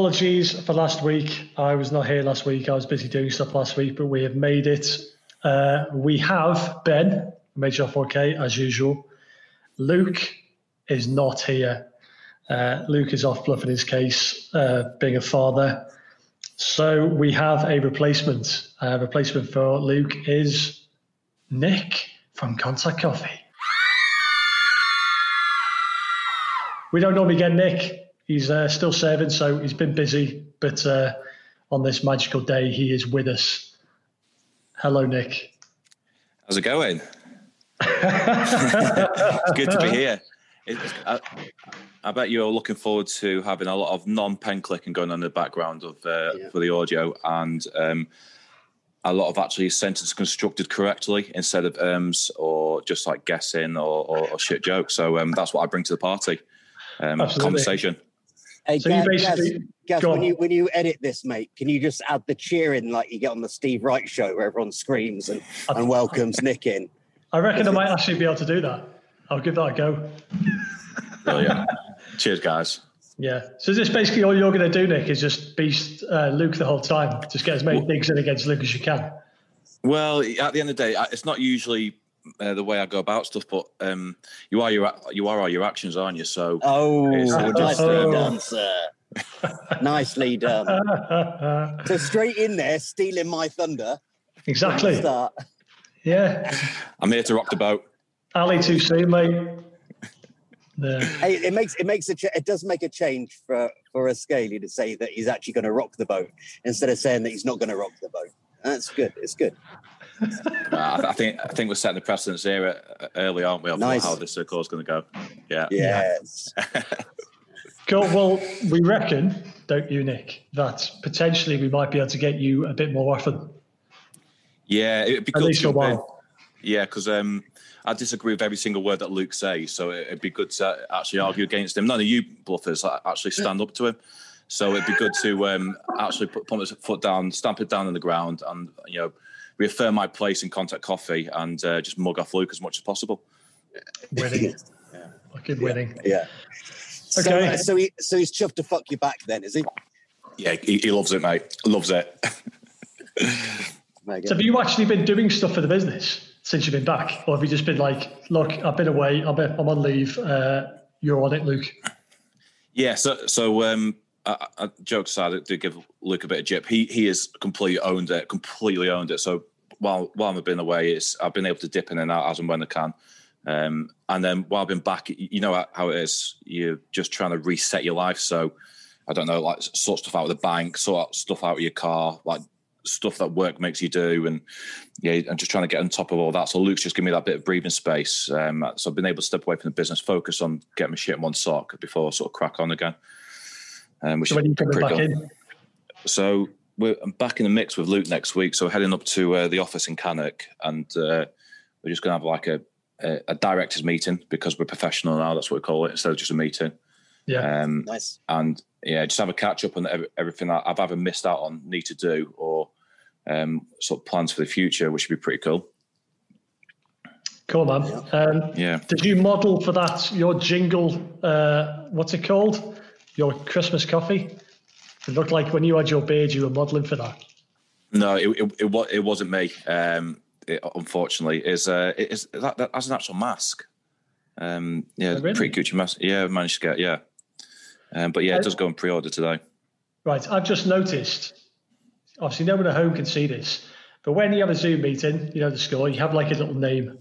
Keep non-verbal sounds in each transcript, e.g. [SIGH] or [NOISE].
Apologies for last week. I was not here last week. I was busy doing stuff last week, but we have made it. Uh, we have Ben, HR 4K as usual. Luke is not here. Uh, Luke is off bluffing his case, uh, being a father. So we have a replacement. Uh, replacement for Luke is Nick from Contact Coffee. We don't normally get Nick. He's uh, still serving, so he's been busy. But uh, on this magical day, he is with us. Hello, Nick. How's it going? it's [LAUGHS] good to be here. I, I, bet you're looking forward to having a lot of non-pen clicking going on in the background of uh, yeah. for the audio and um, a lot of actually sentences constructed correctly instead of ums or just like guessing or, or, or shit jokes. So um, that's what I bring to the party. Um, conversation. Hey, so Gaz, Gaz, Gaz when you when you edit this, mate, can you just add the cheering like you get on the Steve Wright show where everyone screams and, and welcomes Nick in? I reckon I might actually be able to do that. I'll give that a go. Brilliant. Cheers, guys. Yeah. So is this basically all you're going to do, Nick? Is just beast uh, Luke the whole time? Just get as many digs in against Luke as you can. Well, at the end of the day, it's not usually uh, the way I go about stuff, but um, you are your you are all your actions, aren't you? So oh, nicely oh. done, sir. nicely done. [LAUGHS] so straight in there, stealing my thunder. Exactly. Start. Yeah. I'm here to rock the boat. Ali too soon, mate. Yeah. Hey, it makes it makes a ch- it does make a change for for a scaly to say that he's actually going to rock the boat instead of saying that he's not going to rock the boat. That's good. It's good. [LAUGHS] uh, I think I think we're setting the precedence here uh, early, aren't we? Of nice. how this circle is going to go. Yeah. Yes. [LAUGHS] cool. Well, we reckon, don't you, Nick, that potentially we might be able to get you a bit more often. Yeah, it'd be At good to. Uh, yeah, because um, I disagree with every single word that Luke says, so it'd be good to actually argue against him. None of you bluffers actually stand up to him. So it'd be good to um, actually put, put my foot down, stamp it down on the ground, and you know, reaffirm my place in Contact Coffee, and uh, just mug off Luke as much as possible. Winning, yeah, fucking winning. Yeah. yeah. Okay. So, so he so he's chuffed to fuck you back then, is he? Yeah, he, he loves it, mate. Loves it. so have you actually been doing stuff for the business since you've been back, or have you just been like, look, I've been away, I'm, I'm on leave, uh, you're on it, Luke? Yeah, so so um, I, I, jokes aside, I did give Luke a bit of jip. He he has completely owned it, completely owned it. So while while I've been away, it's I've been able to dip in and out as and when I can. Um, and then while I've been back, you know how it is. You're just trying to reset your life. So I don't know, like sort stuff out of the bank, sort stuff out of your car, like stuff that work makes you do, and yeah, I'm just trying to get on top of all that. So Luke's just given me that bit of breathing space. Um, so I've been able to step away from the business, focus on getting my shit in one sock before sort of crack on again. Um, which so when you coming back in? So we're I'm back in the mix with Luke next week. So we're heading up to uh, the office in Cannock, and uh, we're just going to have like a, a, a directors meeting because we're professional now. That's what we call it instead of just a meeting. Yeah, um, nice. And yeah, just have a catch up on everything that I've either missed out on, need to do, or um, sort of plans for the future, which would be pretty cool. Cool, man. Um, yeah. Did you model for that your jingle? Uh, what's it called? Your Christmas coffee? It looked like when you had your beard, you were modelling for that. No, it it, it, it wasn't me. Um, it, unfortunately, is uh, it is that, that as an actual mask. Um, yeah, oh, really? pretty Gucci mask. Yeah, I managed to get yeah. Um, but yeah, it does go on pre-order today. Right, I've just noticed. Obviously, no one at home can see this, but when you have a Zoom meeting, you know the score, you have like a little name,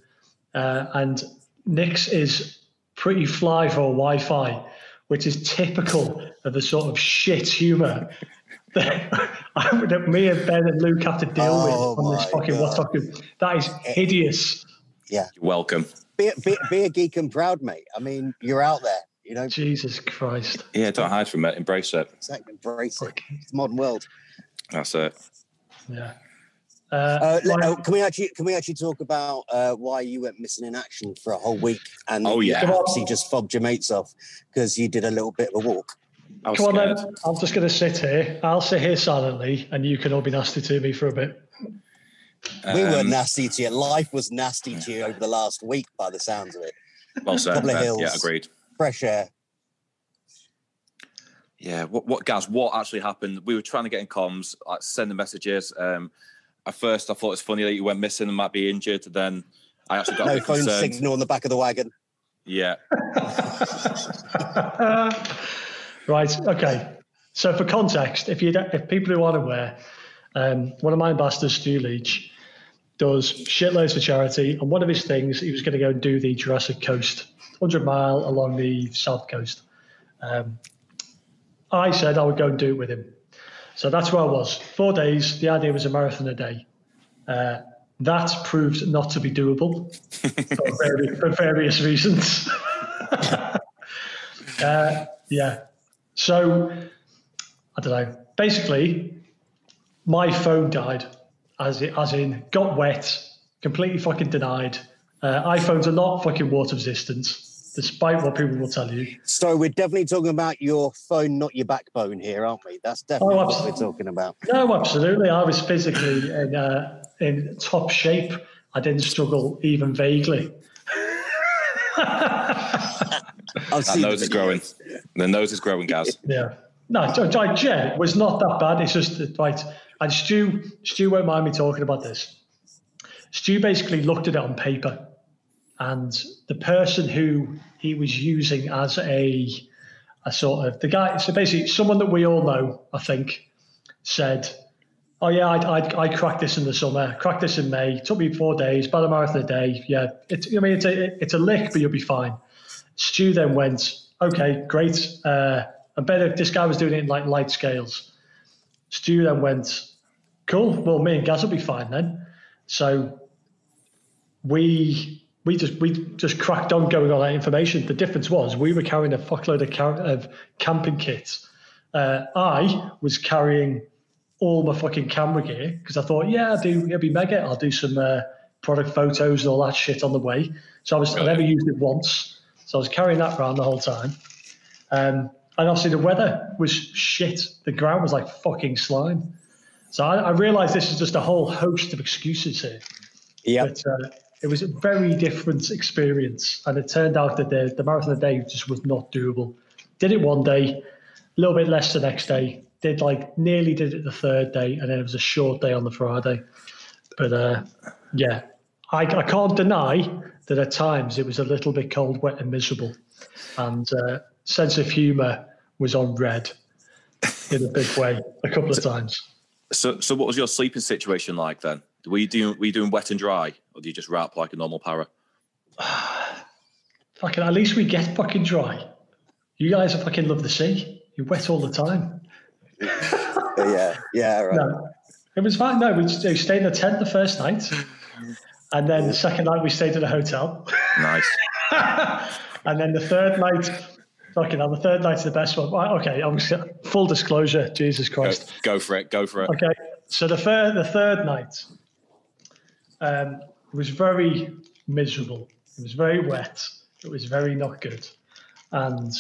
uh, and Nick's is pretty fly for Wi-Fi, which is typical of the sort of shit humour [LAUGHS] that I would that me and Ben and Luke have to deal oh with on this fucking WhatsApp That is hideous. Yeah. You're welcome. Be, be, be a geek and proud, mate. I mean, you're out there. You know, Jesus Christ. Yeah, don't hide from it. Embrace it. Exactly. Embrace it. It's the modern world. That's it. Yeah. Uh, uh, uh, can we actually can we actually talk about uh, why you went missing in action for a whole week and oh yeah, obviously just fobbed your mates off because you did a little bit of a walk. Come scared. on then, I'm just going to sit here. I'll sit here silently, and you can all be nasty to me for a bit. We um, were nasty to you. Life was nasty to you over the last week, by the sounds of it. Well said. Couple of hills, yeah, agreed. Fresh air. Yeah, what, what, Gaz? What actually happened? We were trying to get in comms, like sending messages. Um, at first, I thought it's funny that you went missing and might be injured. Then I actually got no phone concerned. signal on the back of the wagon. Yeah. [LAUGHS] [LAUGHS] [LAUGHS] right. Okay. So, for context, if you if people who aren't aware, um, one of my ambassadors, Stu Leach, does shitloads for charity, and one of his things he was going to go and do the Jurassic Coast, 100 mile along the south coast. Um, I said I would go and do it with him. So that's where I was. Four days. The idea was a marathon a day. Uh, that proved not to be doable for, [LAUGHS] very, for, various reasons. [LAUGHS] uh, yeah. So I don't know. Basically, my phone died, as it, as in got wet, completely fucking denied. Uh, iPhones are not fucking water resistant despite what people will tell you. So we're definitely talking about your phone, not your backbone here, aren't we? That's definitely oh, what we're talking about. No, absolutely. I was physically in uh, in top shape. I didn't struggle even vaguely. [LAUGHS] that nose is growing. The nose is growing, Gaz. Yeah. No, gen, it was not that bad. It's just right. And Stu, Stu won't mind me talking about this. Stu basically looked at it on paper and the person who he was using as a a sort of the guy so basically someone that we all know i think said oh yeah i i, I cracked this in the summer cracked this in may it took me four days about a marathon a day yeah it's i mean it's a it's a lick but you'll be fine stu then went okay great uh i bet if this guy was doing it in like light scales stu then went cool well me and gaz will be fine then so we we just we just cracked on going on that information. The difference was we were carrying a fuckload of, of camping kits. Uh, I was carrying all my fucking camera gear because I thought, yeah, I'll do it'll be mega. I'll do some uh, product photos and all that shit on the way. So I was I never used it once. So I was carrying that around the whole time. Um, and obviously the weather was shit. The ground was like fucking slime. So I, I realized this is just a whole host of excuses here. Yeah. Uh, it was a very different experience. And it turned out that the, the marathon a day just was not doable. Did it one day, a little bit less the next day. Did like nearly did it the third day, and then it was a short day on the Friday. But uh, yeah, I, I can't deny that at times it was a little bit cold, wet, and miserable. And uh, sense of humour was on red in a big way a couple of times. So, so what was your sleeping situation like then? Were you doing were you doing wet and dry, or do you just wrap like a normal para? [SIGHS] fucking at least we get fucking dry. You guys are fucking love the sea. You're wet all the time. yeah, yeah, right. No, it was fine. No, we, we stayed in the tent the first night, [LAUGHS] and then the second night we stayed at a hotel. Nice. [LAUGHS] and then the third night, fucking hell, the third night's the best one. Okay, I'm full disclosure. Jesus Christ. Go, go for it. Go for it. Okay, so the third the third night, um, was very miserable. It was very wet. It was very not good. And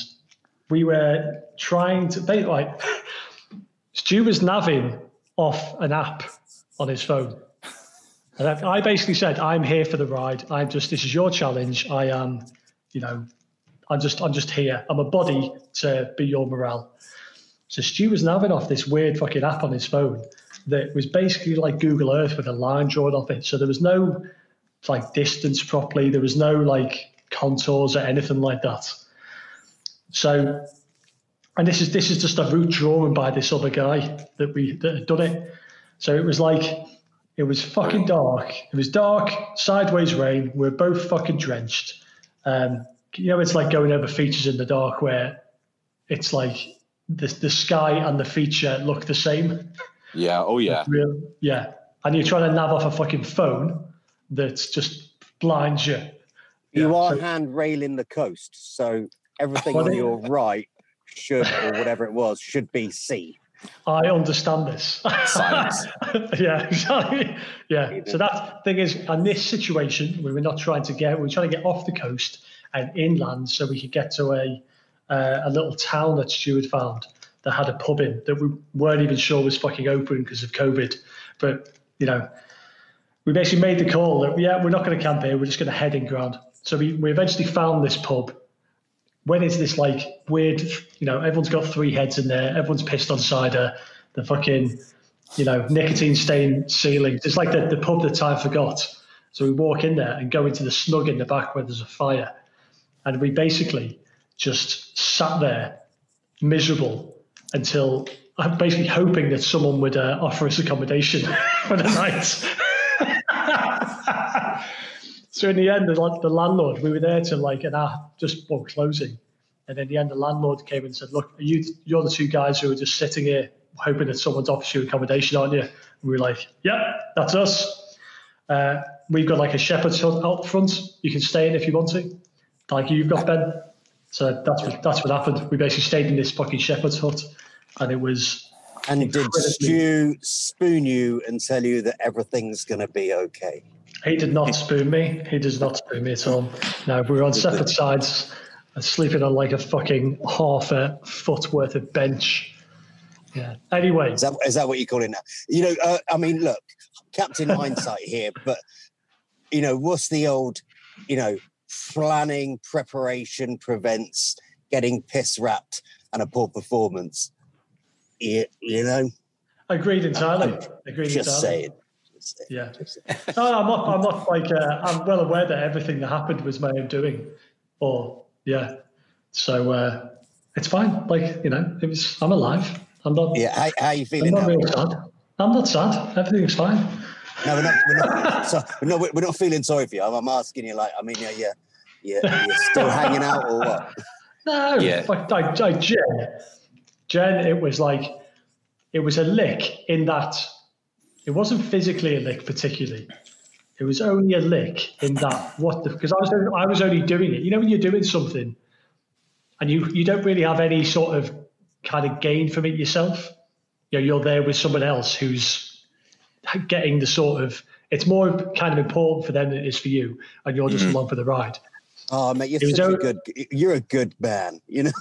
we were trying to, they, like, [LAUGHS] Stu was naving off an app on his phone. And I basically said, I'm here for the ride. I'm just, this is your challenge. I am, you know, I'm just, I'm just here. I'm a body to be your morale. So Stu was naving off this weird fucking app on his phone that was basically like Google Earth with a line drawn off it. So there was no like distance properly. There was no like contours or anything like that. So, and this is this is just a route drawn by this other guy that we that had done it. So it was like it was fucking dark. It was dark, sideways rain. We are both fucking drenched. Um, you know, it's like going over features in the dark where it's like the the sky and the feature look the same. Yeah. Oh, yeah. Real, yeah. And you're trying to nav off a fucking phone that's just blinds you. You yeah, are so, hand railing the coast, so everything on your right should, or whatever it was, should be sea. I understand this. [LAUGHS] yeah, exactly. Yeah. So that thing is, in this situation, we were not trying to get, we were trying to get off the coast and inland so we could get to a uh, a little town that Stuart found that had a pub in that we weren't even sure was fucking open because of COVID. But, you know, we basically made the call that, yeah, we're not going to camp here. We're just going to head in ground. So we, we eventually found this pub. When it's this like weird, you know, everyone's got three heads in there, everyone's pissed on cider, the fucking, you know, nicotine stained ceilings. It's like the, the pub that time forgot. So we walk in there and go into the snug in the back where there's a fire. And we basically just sat there miserable until I'm basically hoping that someone would uh, offer us accommodation [LAUGHS] for the night. [LAUGHS] so in the end, the, the, landlord, we were there till like an hour just before closing, and in the end, the landlord came and said, "Look, you you're the two guys who are just sitting here hoping that someone's offers you accommodation, aren't you?" And we were like, yeah, that's us." Uh, we've got like a shepherd's hut out front. You can stay in if you want to, like you've got Ben. So that's what that's what happened. We basically stayed in this fucking shepherd's hut, and it was. And did Stu spoon you and tell you that everything's going to be okay? He did not spoon me. He does not spoon me at all. No, we were on separate sides, and sleeping on like a fucking half a foot worth of bench. Yeah. Anyway, is that, is that what you call it now? You know, uh, I mean, look, Captain Hindsight here, [LAUGHS] but you know, what's the old, you know, planning preparation prevents getting piss wrapped and a poor performance. You, you know. Agreed entirely. Agreed just entirely. saying. Yeah. no, I'm not. I'm not like. Uh, I'm well aware that everything that happened was my own doing. Or yeah. So uh, it's fine. Like you know, it was. I'm alive. I'm not. Yeah. How, how are you feeling? I'm not now? sad. I'm not sad. Everything's fine. No, we're not. We're not, so, we're not, we're not feeling sorry for you. I'm, I'm asking you, like, I mean, yeah, yeah, yeah, you're still hanging out or what? No, yeah. Like, like, like gen, gen, it was like, it was a lick in that it wasn't physically a lick particularly. It was only a lick in that what the because I was I was only doing it. You know when you're doing something and you you don't really have any sort of kind of gain from it yourself. You know, you're there with someone else who's getting the sort of it's more kind of important for them than it is for you, and you're just mm-hmm. along for the ride. Oh mate, you're such a good. You're a good man. You know,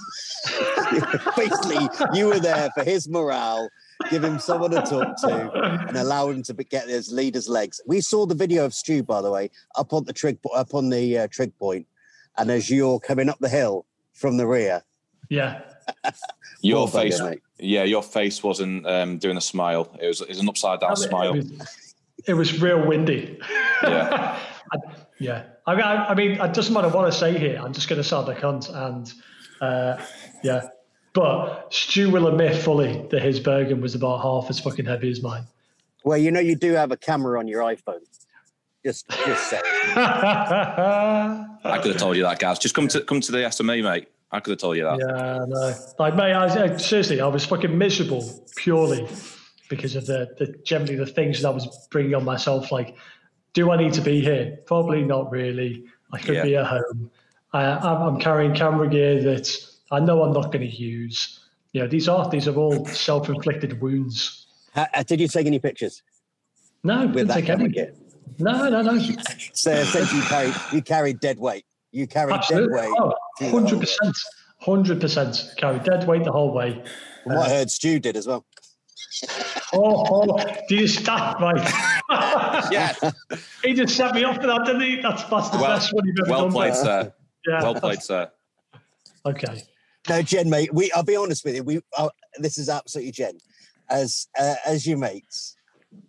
[LAUGHS] basically, you were there for his morale, give him someone to talk to, and allow him to get his leader's legs. We saw the video of Stu, by the way, up on the trig, up on the uh, trig point, and as you're coming up the hill from the rear. Yeah. [LAUGHS] Your well, face, yeah, your face wasn't um, doing a smile. It was, it was an upside down I mean, smile. It was, it was, real windy. Yeah, [LAUGHS] I, yeah. I, I, mean, it doesn't matter what I say here. I'm just going to sound a cunt, and uh, yeah. But Stu will admit fully that his Bergen was about half as fucking heavy as mine. Well, you know, you do have a camera on your iPhone. Just, just say. I could have told you that, guys. Just come to come to the SME, mate. I could have told you that. Yeah, no. Like, mate, I, I, seriously, I was fucking miserable purely because of the, the generally the things that I was bringing on myself. Like, do I need to be here? Probably not really. I could yeah. be at home. I, I'm carrying camera gear that I know I'm not going to use. You know, these are these are all self-inflicted wounds. Uh, did you take any pictures? No, with that camera any. gear. No, no, no. so essentially, you carried you carried dead weight. You carried Absolutely. dead weight. Oh, hundred percent, hundred percent. Carried dead weight the whole way. From what uh, I heard, Stu did as well. [LAUGHS] oh, oh, do you stop, mate? yeah. he just set me off for that, didn't he? That's, that's the well, best one you've ever well done. Played, sir. Yeah. Well played, sir. Okay. No, gen, mate. We, I'll be honest with you. We, uh, this is absolutely gen. As uh, as you mates,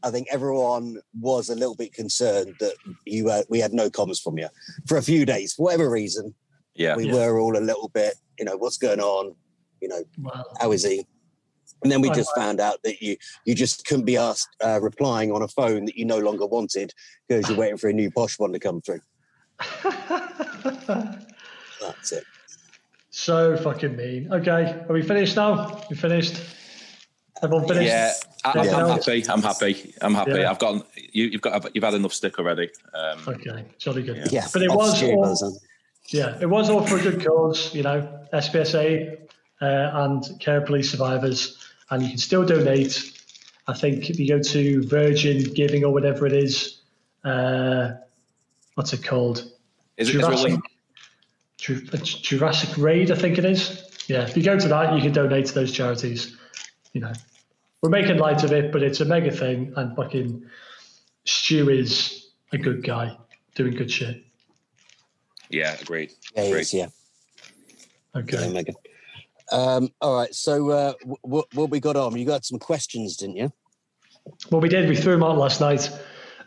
I think everyone was a little bit concerned that you uh, we had no comments from you for a few days for whatever reason. Yeah, we yeah. were all a little bit, you know, what's going on? You know, wow. how is he? And then we just found out that you you just couldn't be asked uh, replying on a phone that you no longer wanted because you're waiting for a new posh one to come through. [LAUGHS] That's it. So fucking mean. Okay, are we finished now? We finished. Everyone finished. Yeah, I, am happy. I'm happy. I'm happy. Yeah. I've got you. You've got. You've had enough stick already. Um, okay, jolly good. Yeah, but it was. All, yeah, it was all for a good cause. You know, SPSA uh, and Care Police survivors, and you can still donate. I think if you go to Virgin Giving or whatever it is, uh, what's it called? Is it Jurassic, Jurassic Raid? I think it is. Yeah, if you go to that, you can donate to those charities. You know, we're making light of it, but it's a mega thing, and fucking Stu is a good guy doing good shit. Yeah, agreed. Yeah, agreed. yeah. Okay. Yeah, Megan. Um, all right. So, uh, what, what we got on? You got some questions, didn't you? Well, we did. We threw them out last night.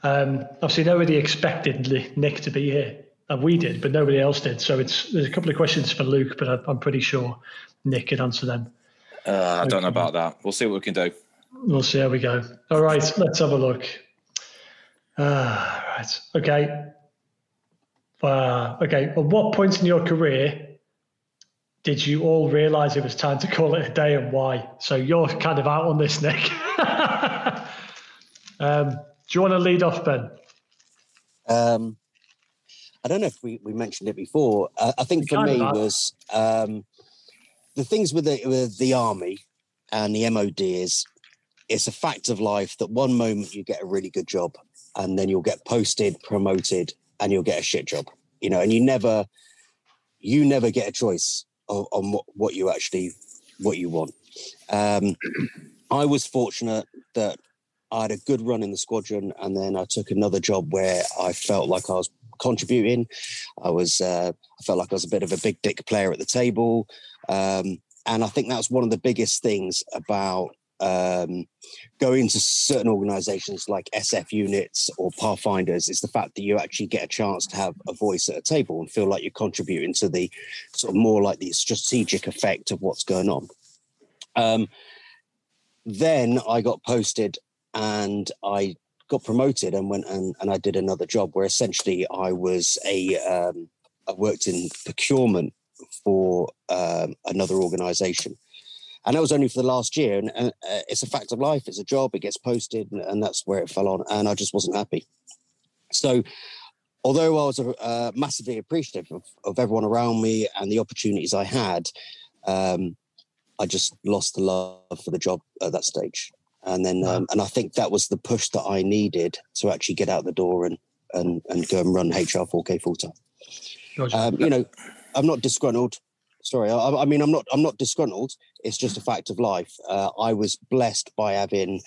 Um, obviously, nobody expected Nick to be here, and we did, but nobody else did. So it's there's a couple of questions for Luke, but I, am pretty sure Nick can answer them. Uh, I okay. don't know about that. We'll see what we can do. We'll see how we go. All right, let's have a look. Uh, right. Okay. Uh, okay. At what point in your career did you all realize it was time to call it a day and why? So you're kind of out on this, Nick. [LAUGHS] um, do you want to lead off, Ben? Um, I don't know if we, we mentioned it before. Uh, I think for me was um, the things with the, with the army and the MOD is it's a fact of life that one moment you get a really good job and then you'll get posted, promoted, and you'll get a shit job. You know, and you never you never get a choice on, on what, what you actually what you want. Um, I was fortunate that I had a good run in the squadron, and then I took another job where I felt like I was contributing. I was uh, I felt like I was a bit of a big dick player at the table, um, and I think that's one of the biggest things about um, going to certain organizations like SF units or Pathfinders is the fact that you actually get a chance to have a voice at a table and feel like you're contributing to the sort of more like the strategic effect of what's going on. Um, then I got posted and I got promoted and went and, and I did another job where essentially I was a um, I worked in procurement for um, another organization and that was only for the last year. And, uh, it's a fact of life. It's a job. It gets posted, and, and, that's where it fell on. And I just wasn't happy. So, although I was uh, massively appreciative of, of, everyone around me and the opportunities I had, um, I just lost the love for the job at that stage. And then, um, and I think that was the push that I needed to actually get out the door and and and go and run HR 4K full time. Um, you know, I'm not disgruntled. Sorry I, I, mean i'm not i'm not disgruntled. It's just a fact of life. Uh, i was blessed by having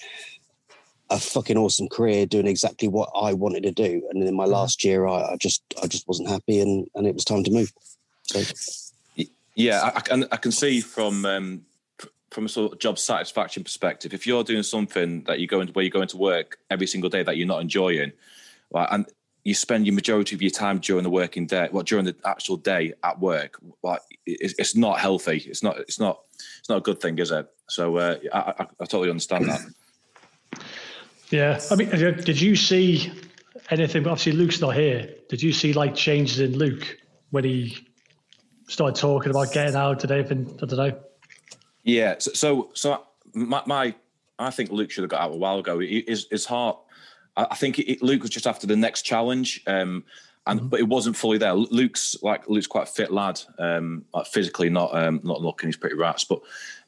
a fucking awesome career doing exactly what i wanted to do. And in my mm-hmm. last year i, I just i just wasn't happy and and it was time to move. So yeah i, I can i can see from um, from a sort of job satisfaction perspective if you're doing something that you go into where you're going to work every single day that you're not enjoying right, and you spend your majority of your time during the working day, well, during the actual day at work. Like it's, it's not healthy. It's not. It's not. It's not a good thing, is it? So uh, I, I, I totally understand that. Yeah, I mean, did you see anything? Obviously, Luke's not here. Did you see like changes in Luke when he started talking about getting out today? And I don't know. Yeah. So, so, so my, my, I think Luke should have got out a while ago. His, his heart I, think it, Luke was just after the next challenge. Um, and mm-hmm. but it wasn't fully there. Luke's like Luke's quite a fit lad, um, like physically not um, not looking. He's pretty rats, but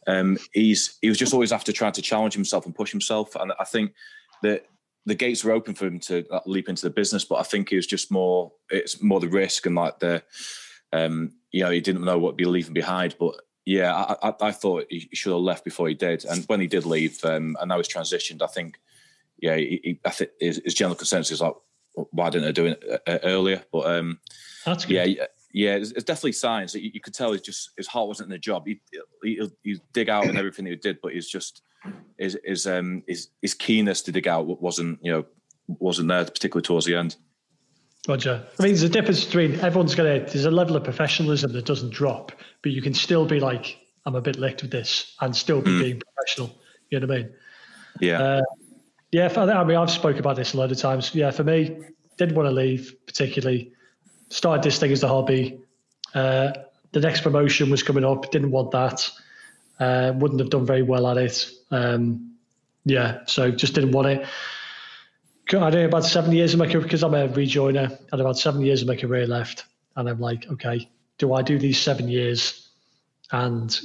um, he's he was just always after trying to challenge himself and push himself. And I think that the gates were open for him to like, leap into the business, but I think it was just more it's more the risk and like the um, you know he didn't know what he'd be leaving behind. But yeah, I, I, I, thought he should have left before he did, and when he did leave, um, and now he's transitioned, I think yeah, he, he, I think his, his, general consensus is like, why didn't I do it uh, earlier? But um, that's good. yeah, yeah, it's, it's definitely signs that you, you, could tell. He's just his heart wasn't in the job. He he he dig out and everything he did, but he's just his his um his his keenness to dig out wasn't you know wasn't there, particularly towards the end. Roger. I mean, there's a difference between everyone's gonna. There's a level of professionalism that doesn't drop, but you can still be like, I'm a bit licked with this, and still be mm. being professional. You know what I mean? Yeah. Uh, yeah, I mean, I've spoken about this a lot of times. Yeah, for me, didn't want to leave particularly. Started this thing as a hobby. Uh, the next promotion was coming up. Didn't want that. Uh, wouldn't have done very well at it. Um, yeah, so just didn't want it. I did about seven years of my career because I'm a rejoiner. Had about seven years of my career left, and I'm like, okay, do I do these seven years and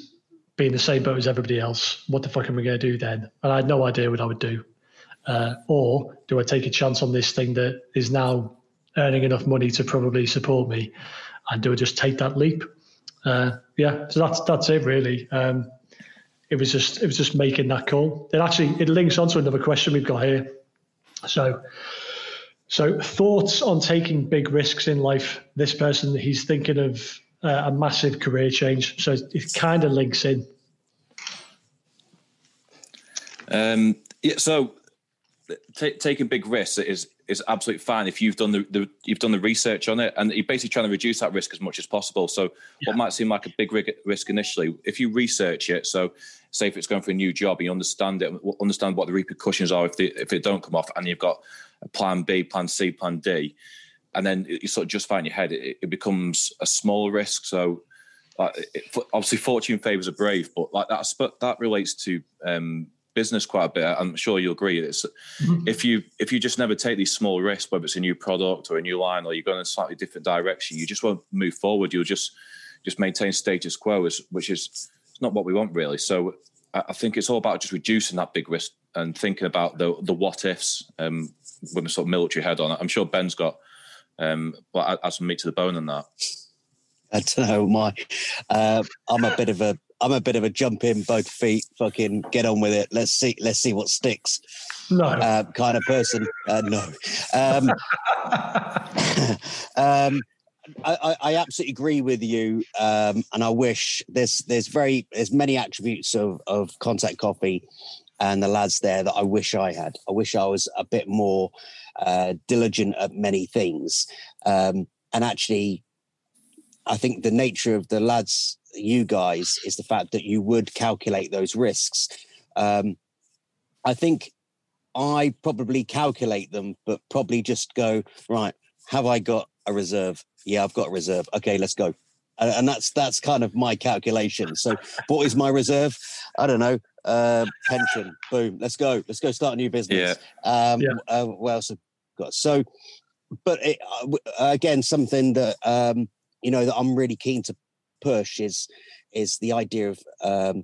be in the same boat as everybody else? What the fuck am I going to do then? And I had no idea what I would do. Uh, or do I take a chance on this thing that is now earning enough money to probably support me? And do I just take that leap? Uh, yeah, so that's that's it really. Um, it was just it was just making that call. It actually it links on to another question we've got here. So so thoughts on taking big risks in life. This person he's thinking of uh, a massive career change. So it kind of links in. Um, yeah, so t- taking big risks is is absolutely fine if you've done the, the, you've done the research on it and you're basically trying to reduce that risk as much as possible. So yeah. what might seem like a big risk initially, if you research it, so say if it's going for a new job, you understand it, understand what the repercussions are if they, if it don't come off, and you've got a plan B, plan C, plan D, and then you sort of just in your head, it, it becomes a small risk. So like, it, obviously fortune favors a brave, but like that's but that relates to um, business quite a bit. I'm sure you'll agree. It's mm-hmm. if you if you just never take these small risks, whether it's a new product or a new line, or you're going in a slightly different direction, you just won't move forward. You'll just just maintain status quo, which is not what we want really. So I think it's all about just reducing that big risk and thinking about the the what ifs um, with a sort of military head on it. I'm sure Ben's got um, well, add some meat to the bone on that. I don't know. My, uh, I'm a bit of a I'm a bit of a jump in both feet, fucking get on with it. Let's see, let's see what sticks. No, uh, kind of person. Uh, no. Um, [LAUGHS] um, I, I, absolutely agree with you, um, and I wish there's there's very there's many attributes of of contact coffee and the lads there that I wish I had. I wish I was a bit more uh, diligent at many things, um, and actually, I think the nature of the lads you guys is the fact that you would calculate those risks. Um, I think I probably calculate them, but probably just go right. Have I got a reserve? Yeah, I've got a reserve. Okay, let's go. And that's that's kind of my calculation. So, what is my reserve? I don't know. Uh, pension. Boom. Let's go. Let's go start a new business. Yeah. Um, yeah. Uh, what else have got? So, but it, uh, again, something that um, you know that I'm really keen to push is is the idea of um,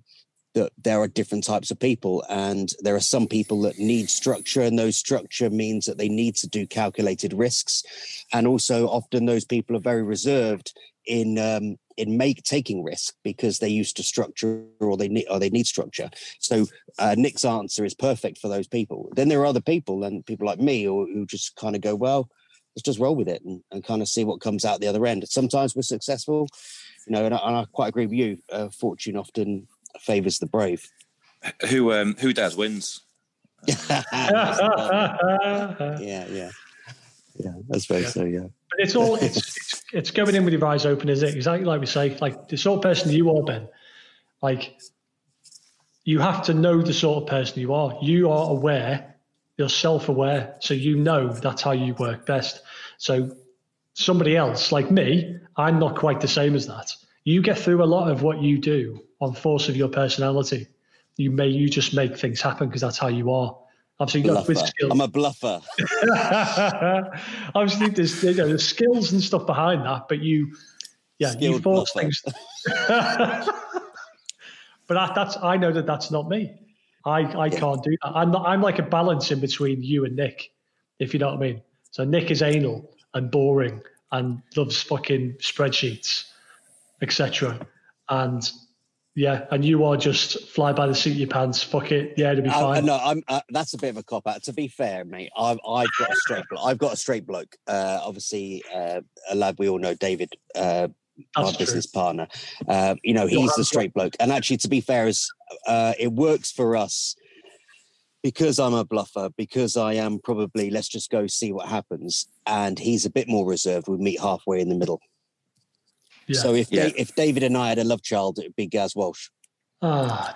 that there are different types of people and there are some people that need structure and those structure means that they need to do calculated risks. And also often those people are very reserved in um, in make taking risk because they're used to structure or they need or they need structure. So uh, nick's answer is perfect for those people. Then there are other people and people like me who, who just kind of go well let's just roll with it and, and kind of see what comes out the other end. Sometimes we're successful you know, and I, and I quite agree with you. Uh, fortune often favours the brave. Who um, who dares wins. [LAUGHS] yeah, yeah, yeah. That's very yeah. so. Yeah, but it's all [LAUGHS] it's, it's it's going in with your eyes open, is it? Exactly like we say. Like the sort of person you are, Ben. Like you have to know the sort of person you are. You are aware. You're self-aware, so you know that's how you work best. So somebody else like me, I'm not quite the same as that. You get through a lot of what you do on force of your personality. You may you just make things happen because that's how you are. Obviously, with skills. I'm a bluffer. [LAUGHS] Obviously, there's you know, there's skills and stuff behind that, but you, yeah, Skilled you force bluffer. things. [LAUGHS] but that, that's I know that that's not me. I I yeah. can't do that. I'm not, I'm like a balance in between you and Nick, if you know what I mean. So Nick is anal and boring and loves fucking spreadsheets, etc. And yeah, and you are just fly by the seat of your pants. Fuck it, yeah, it'll be fine. Uh, no, I'm. Uh, that's a bit of a cop out. To be fair, mate, I've I've got a straight. I've got a straight bloke. Uh, obviously, uh, a lad we all know, David, uh, our business partner. Uh, you know, he's the straight bloke. And actually, to be fair, is uh, it works for us because I'm a bluffer, because I am probably let's just go see what happens, and he's a bit more reserved. We meet halfway in the middle. Yeah. So if yeah. if David and I had a love child, it'd be Gaz Walsh. Oh,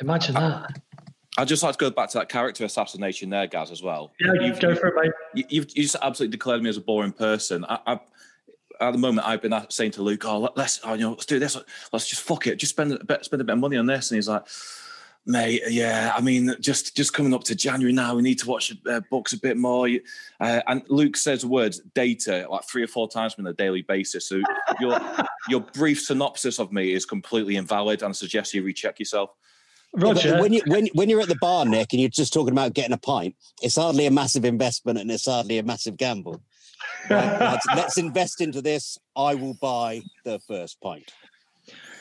imagine that. I'd just like to go back to that character assassination there, Gaz, as well. Yeah, you've, go for it, mate. You, you've, you just absolutely declared me as a boring person. I, I, at the moment, I've been saying to Luke, "Oh, let's, oh, you know, let's do this. Let's just fuck it. Just spend a bit, spend a bit of money on this." And he's like, Mate, yeah, I mean, just just coming up to January now, we need to watch uh, books a bit more. Uh, and Luke says the words data like three or four times on a daily basis. So your [LAUGHS] your brief synopsis of me is completely invalid, and I suggest you recheck yourself. Roger, yeah, when you when when you're at the bar, Nick, and you're just talking about getting a pint, it's hardly a massive investment, and it's hardly a massive gamble. Right, let's, let's invest into this. I will buy the first pint.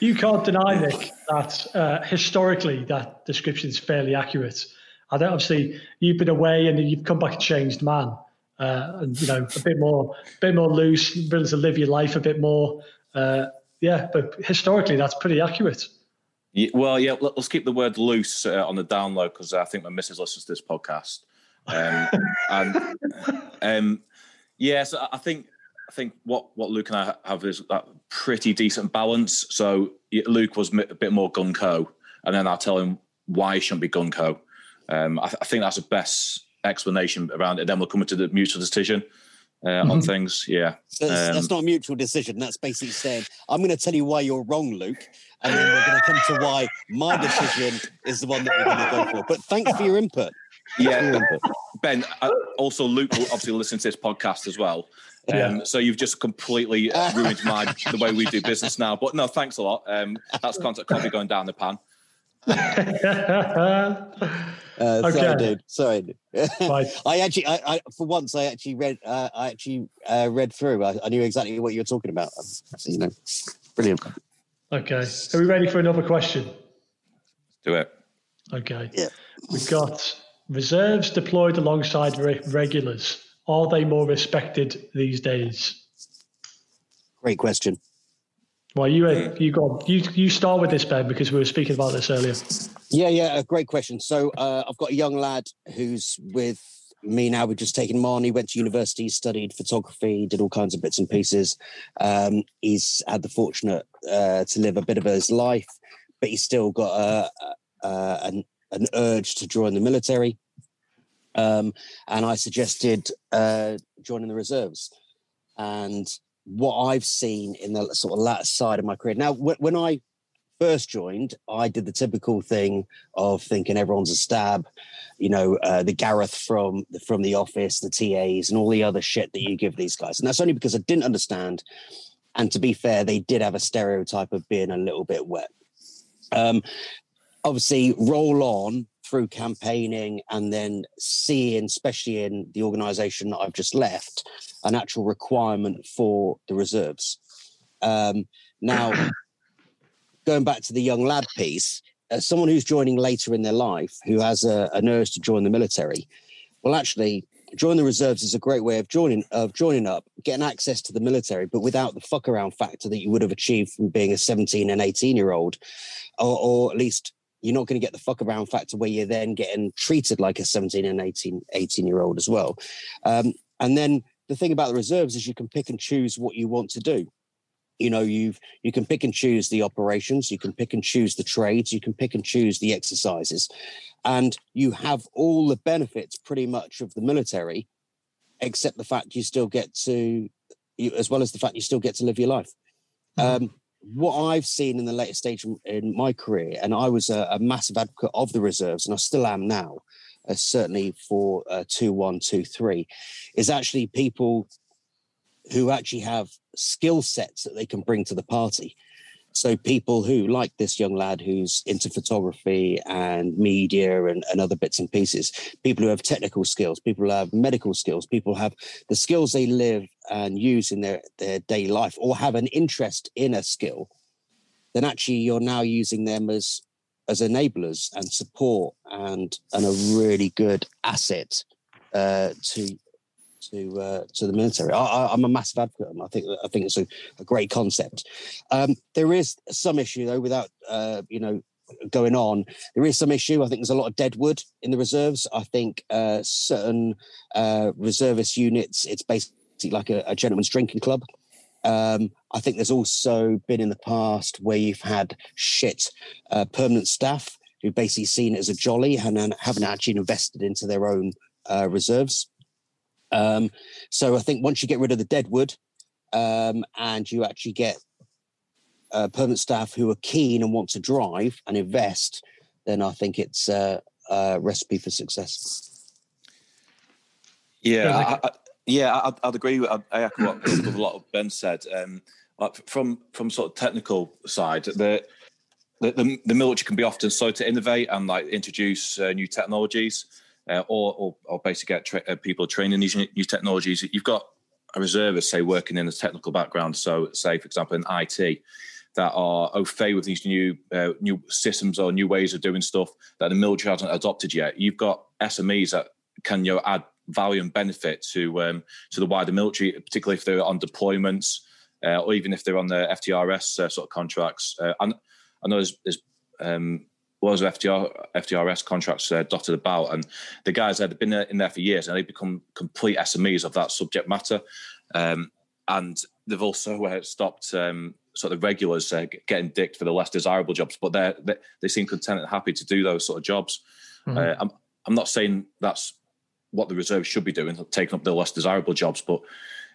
You can't deny, Nick, that uh, historically that description is fairly accurate. I don't obviously you've been away and you've come back a changed man, uh, and you know a bit more, a bit more loose, willing to live your life a bit more. Uh, yeah, but historically, that's pretty accurate. Yeah, well, yeah, let, us keep the word loose uh, on the download because I think my missus listens to this podcast. Um, and [LAUGHS] um, yeah, so I think I think what what Luke and I have is that pretty decent balance. So Luke was a bit more gun co, and then I tell him why he shouldn't be gun co. Um, I, I, think that's the best explanation around it. Then we'll come into the mutual decision uh, mm-hmm. on things. Yeah, so um, that's not a mutual decision. That's basically saying I'm going to tell you why you're wrong, Luke, and then we're going to come to why my decision is the one that we're going to go for. But thanks for your input. Yeah, Ben. Uh, also, Luke will obviously listen to this podcast as well. Um, yeah. So you've just completely uh, ruined my the way we do business now. But no, thanks a lot. Um, that's contact coffee going down the pan. [LAUGHS] Uh, okay. Sorry, dude. Sorry. [LAUGHS] I actually, I, I, for once, I actually read, uh, I actually uh, read through. I, I, knew exactly what you were talking about. you know, brilliant. Okay. Are we ready for another question? Do it. Okay. Yeah. We've got reserves deployed alongside re- regulars. Are they more respected these days? Great question. Well, you uh, you got you you start with this Ben because we were speaking about this earlier. Yeah, yeah, a great question. So uh, I've got a young lad who's with me now. We've just taken him on. He went to university, studied photography, did all kinds of bits and pieces. Um, he's had the fortunate uh, to live a bit of his life, but he's still got a, a, an an urge to join the military. Um, and I suggested uh, joining the reserves. And what I've seen in the sort of latter side of my career. Now, when I first joined, I did the typical thing of thinking everyone's a stab, you know, uh, the Gareth from from the office, the TAs, and all the other shit that you give these guys. And that's only because I didn't understand. And to be fair, they did have a stereotype of being a little bit wet. Um, obviously, roll on through campaigning and then seeing, especially in the organization that I've just left, an actual requirement for the reserves. Um, now, [COUGHS] going back to the young lad piece, as someone who's joining later in their life who has a, an urge to join the military, well, actually, join the reserves is a great way of joining of joining up, getting access to the military, but without the fuck around factor that you would have achieved from being a 17 and 18 year old, or, or at least you're not going to get the fuck around factor where you're then getting treated like a 17 and 18, 18 year old as well. Um, and then the thing about the reserves is you can pick and choose what you want to do. You know, you've you can pick and choose the operations, you can pick and choose the trades, you can pick and choose the exercises, and you have all the benefits pretty much of the military, except the fact you still get to, you, as well as the fact you still get to live your life. Mm-hmm. Um, what I've seen in the later stage in my career, and I was a, a massive advocate of the reserves, and I still am now, uh, certainly for uh, two one two three, is actually people who actually have skill sets that they can bring to the party. So people who, like this young lad who's into photography and media and, and other bits and pieces, people who have technical skills, people who have medical skills, people have the skills they live and use in their, their daily life or have an interest in a skill, then actually you're now using them as as enablers and support and and a really good asset uh, to to uh, to the military. I, am a massive advocate. I think I think it's a, a great concept. Um, there is some issue though, without uh, you know going on. There is some issue. I think there's a lot of dead wood in the reserves. I think uh, certain uh, reservist units, it's basically like a, a gentleman's drinking club. Um, I think there's also been in the past where you've had shit uh, permanent staff who've basically seen it as a jolly and haven't actually invested into their own uh, reserves. Um, so I think once you get rid of the deadwood um, and you actually get uh, permanent staff who are keen and want to drive and invest, then I think it's a, a recipe for success. Yeah, I, I, yeah, I'd, I'd agree. I, I echo what a lot of Ben said. Um, like from from sort of technical side, the, the the military can be often slow to innovate and like introduce uh, new technologies uh, or, or, or basically get tra- uh, people training these new technologies. You've got a reservist, say, working in a technical background. So, say, for example, in IT, that are au fait with these new uh, new systems or new ways of doing stuff that the military hasn't adopted yet. You've got SMEs that can you know, add value and benefit to um, to the wider military, particularly if they're on deployments uh, or even if they're on the FTRS uh, sort of contracts. Uh, and I know there's, there's um, loads of FTR, FTRS contracts uh, dotted about, and the guys there, they've been in there for years, and they've become complete SMEs of that subject matter. Um, and they've also uh, stopped um, sort of regulars uh, getting dicked for the less desirable jobs, but they they seem content and happy to do those sort of jobs. Mm-hmm. Uh, I'm I'm not saying that's what the reserves should be doing, taking up the less desirable jobs, but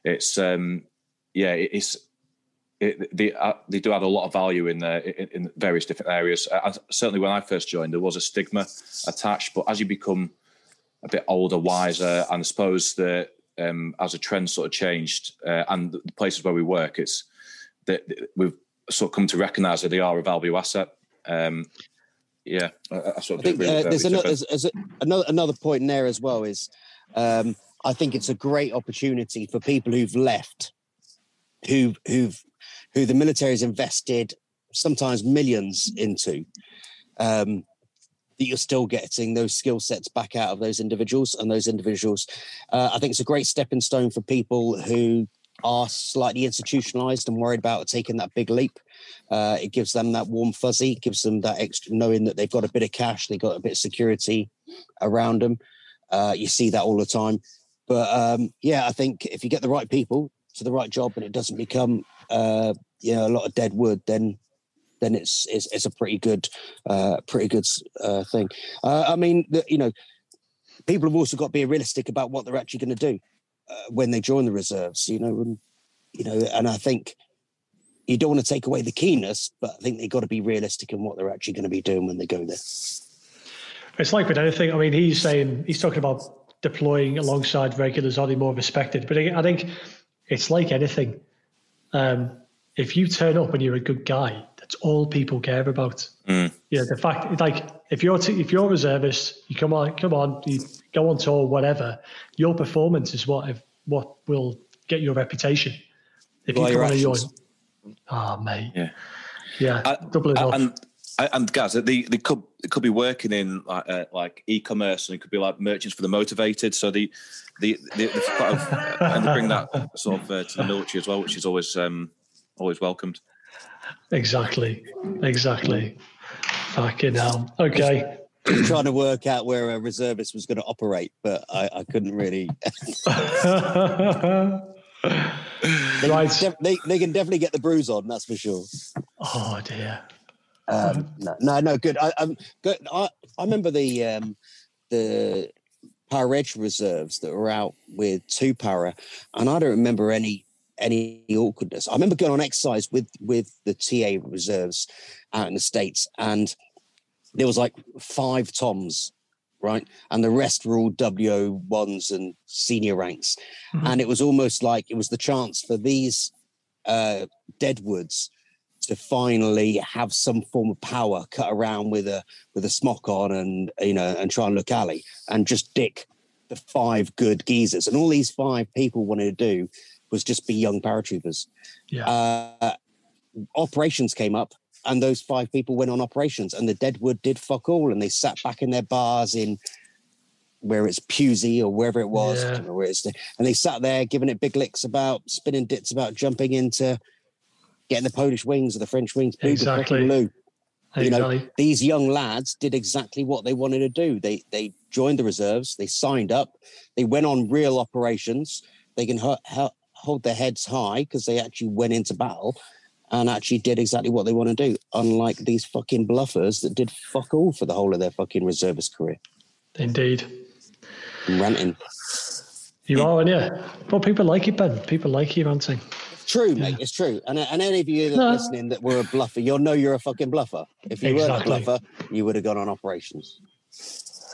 it's um, yeah, it's it, they uh, they do add a lot of value in, uh, in, in various different areas. Uh, certainly, when I first joined, there was a stigma attached, but as you become a bit older, wiser, and I suppose that um, as a trend sort of changed, uh, and the places where we work, it's that we've sort of come to recognise that they are a value asset. Um, yeah, I, I, sort of I think uh, there's, another, there's, there's another another point in there as well. Is um, I think it's a great opportunity for people who've left, who who've who the military has invested sometimes millions into. Um, that you're still getting those skill sets back out of those individuals and those individuals. Uh, I think it's a great stepping stone for people who are slightly institutionalized and worried about taking that big leap. Uh, it gives them that warm fuzzy, gives them that extra knowing that they've got a bit of cash, they've got a bit of security around them. Uh, you see that all the time. But um, yeah, I think if you get the right people to the right job and it doesn't become uh, you know a lot of dead wood, then then it's it's, it's a pretty good uh, pretty good uh, thing. Uh, I mean, the, you know, people have also got to be realistic about what they're actually going to do uh, when they join the reserves. You know, and you know, and I think you don't want to take away the keenness, but I think they've got to be realistic in what they're actually going to be doing when they go there. It's like with anything. I mean, he's saying he's talking about deploying alongside regulars. Are they more respected? But I think it's like anything. Um, if you turn up and you're a good guy, that's all people care about. Mm. Yeah, the fact like if you're t- if you're a reservist, you come on, come on, you go on tour, whatever. Your performance is what if, what will get your reputation. If well, you come on your, oh mate, yeah, yeah, uh, double it uh, and, and guys, they, they could they could be working in like, uh, like e-commerce, and it could be like merchants for the motivated. So the the, the, the and they bring that sort of uh, to the military as well, which is always um, always welcomed. Exactly, exactly. Fucking hell. Okay. trying to work out where a reservist was going to operate, but I, I couldn't really. [LAUGHS] they, right. Can def- they, they, can definitely get the bruise on, that's for sure. Oh dear. Um, no, no, no, good. I, I'm good. I, I remember the um, the Para Edge reserves that were out with two para, and I don't remember any any awkwardness. I remember going on exercise with with the TA reserves out in the states, and there was like five toms, right, and the rest were all WO ones and senior ranks, mm-hmm. and it was almost like it was the chance for these uh, deadwoods to finally have some form of power, cut around with a with a smock on, and you know, and try and look alley, and just dick the five good geezers, and all these five people wanted to do was just be young paratroopers. Yeah. Uh, operations came up, and those five people went on operations, and the Deadwood did fuck all, and they sat back in their bars in where it's Pewsey or wherever it was, yeah. where it's, and they sat there giving it big licks about spinning dits about jumping into getting the Polish wings or the French wings. Exactly. Lou. You know, these young lads did exactly what they wanted to do. They they joined the reserves. They signed up. They went on real operations. They can hold their heads high because they actually went into battle and actually did exactly what they want to do. Unlike these fucking bluffers that did fuck all for the whole of their fucking reservist career. Indeed. I'm ranting. You are, and yeah. But people like it, Ben. People like you ranting. True, mate. Yeah. It's true. And, and any of you that no. listening that were a bluffer, you'll know you're a fucking bluffer. If you exactly. weren't a bluffer, you would have gone on operations.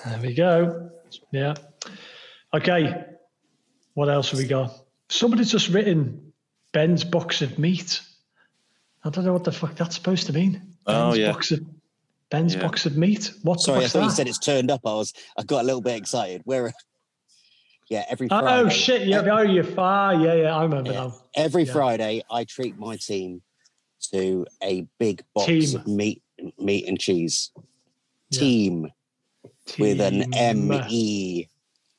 There we go. Yeah. Okay. What else have we got? Somebody's just written Ben's box of meat. I don't know what the fuck that's supposed to mean. Oh, Ben's oh yeah. Box of, Ben's yeah. box of meat. What? Sorry, I thought that? you said it's turned up. I was. I got a little bit excited. Where? Yeah, every oh, Friday. Oh shit! Yeah, oh you're far. Yeah, yeah. I remember yeah. now. Every yeah. Friday, I treat my team to a big box team. of meat, meat and cheese. Team, team, with an M E.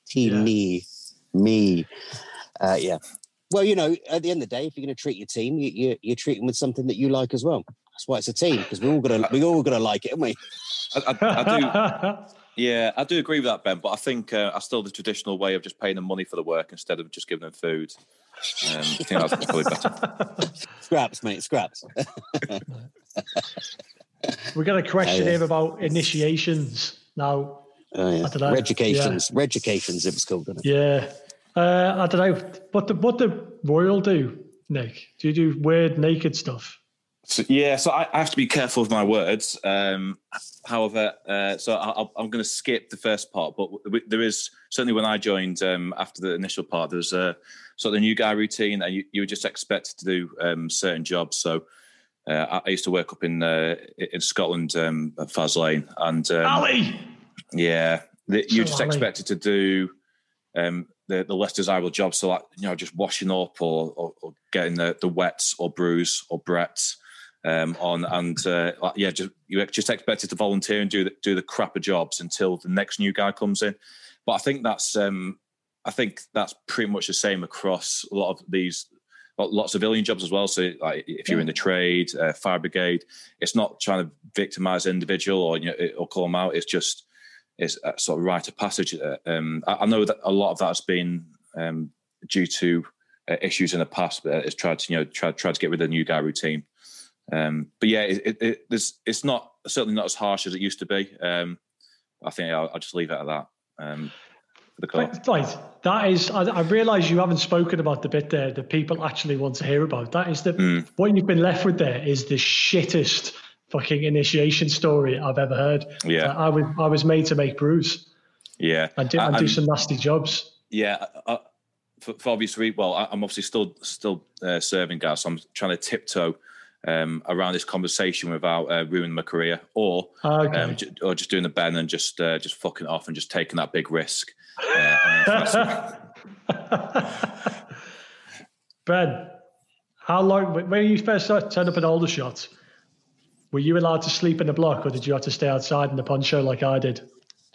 Team me, me. Uh, yeah. Well, you know, at the end of the day, if you're going to treat your team, you, you, you treat them with something that you like as well. That's why it's a team because we're all gonna we all gonna like it, aren't we? I, I, I do. [LAUGHS] Yeah, I do agree with that, Ben. But I think uh, I still the traditional way of just paying them money for the work instead of just giving them food. Um, I think that's probably better. [LAUGHS] Scraps, mate, scraps. [LAUGHS] we got a question here about initiations. Now, oh, yeah. I don't know. Reducations, yeah. reducations, it was called, it? Yeah. Uh, I don't know. What the what the royal do, Nick? Do you do weird naked stuff? So, yeah, so I, I, have to be careful with my words. Um, however, uh, so I, am going to skip the first part, but there is certainly when I joined um, after the initial part, there's a sort of the new guy routine, and you, you were just expected to do um, certain jobs. So uh, I, used to work up in uh, in Scotland um, at Faslane, and um, Ali, yeah, the, you're just expected to do um, the, the less desirable jobs. So like you know, just washing up or, or, or getting the, the wets or brews or brets um, on, and uh, yeah, just you just expected to volunteer and do the, do the crapper jobs until the next new guy comes in. But I think that's um, I think that's pretty much the same across a lot of these lots of civilian jobs as well. So, like if you're yeah. in the trade, uh, fire brigade, it's not trying to victimize an individual or you know or call them out. It's just it's a sort of rite of passage. Uh, um, I, I, know that a lot of that has been um, due to uh, issues in the past, but it's tried to you know try try to get rid of the new guy routine. Um, but yeah, it, it, it, it's not certainly not as harsh as it used to be. Um, I think I'll, I'll, just leave it at that. Um, right, right, that is. I, I realise you haven't spoken about the bit there that people actually want to hear about. That is the mm. what you've been left with. There is the shittest fucking initiation story I've ever heard. Yeah, uh, I was I was made to make brews. Yeah, and do, and do some nasty jobs. Yeah, uh, for, for obvious reasons. Well, I'm obviously still still uh, serving gas. So I'm trying to tiptoe um, around this conversation without uh, ruining my career, or okay. um, j- or just doing the Ben and just uh, just fucking off and just taking that big risk. Uh, [LAUGHS] ben, how long? When you first turned up at Aldershot, were you allowed to sleep in the block, or did you have to stay outside in the poncho like I did?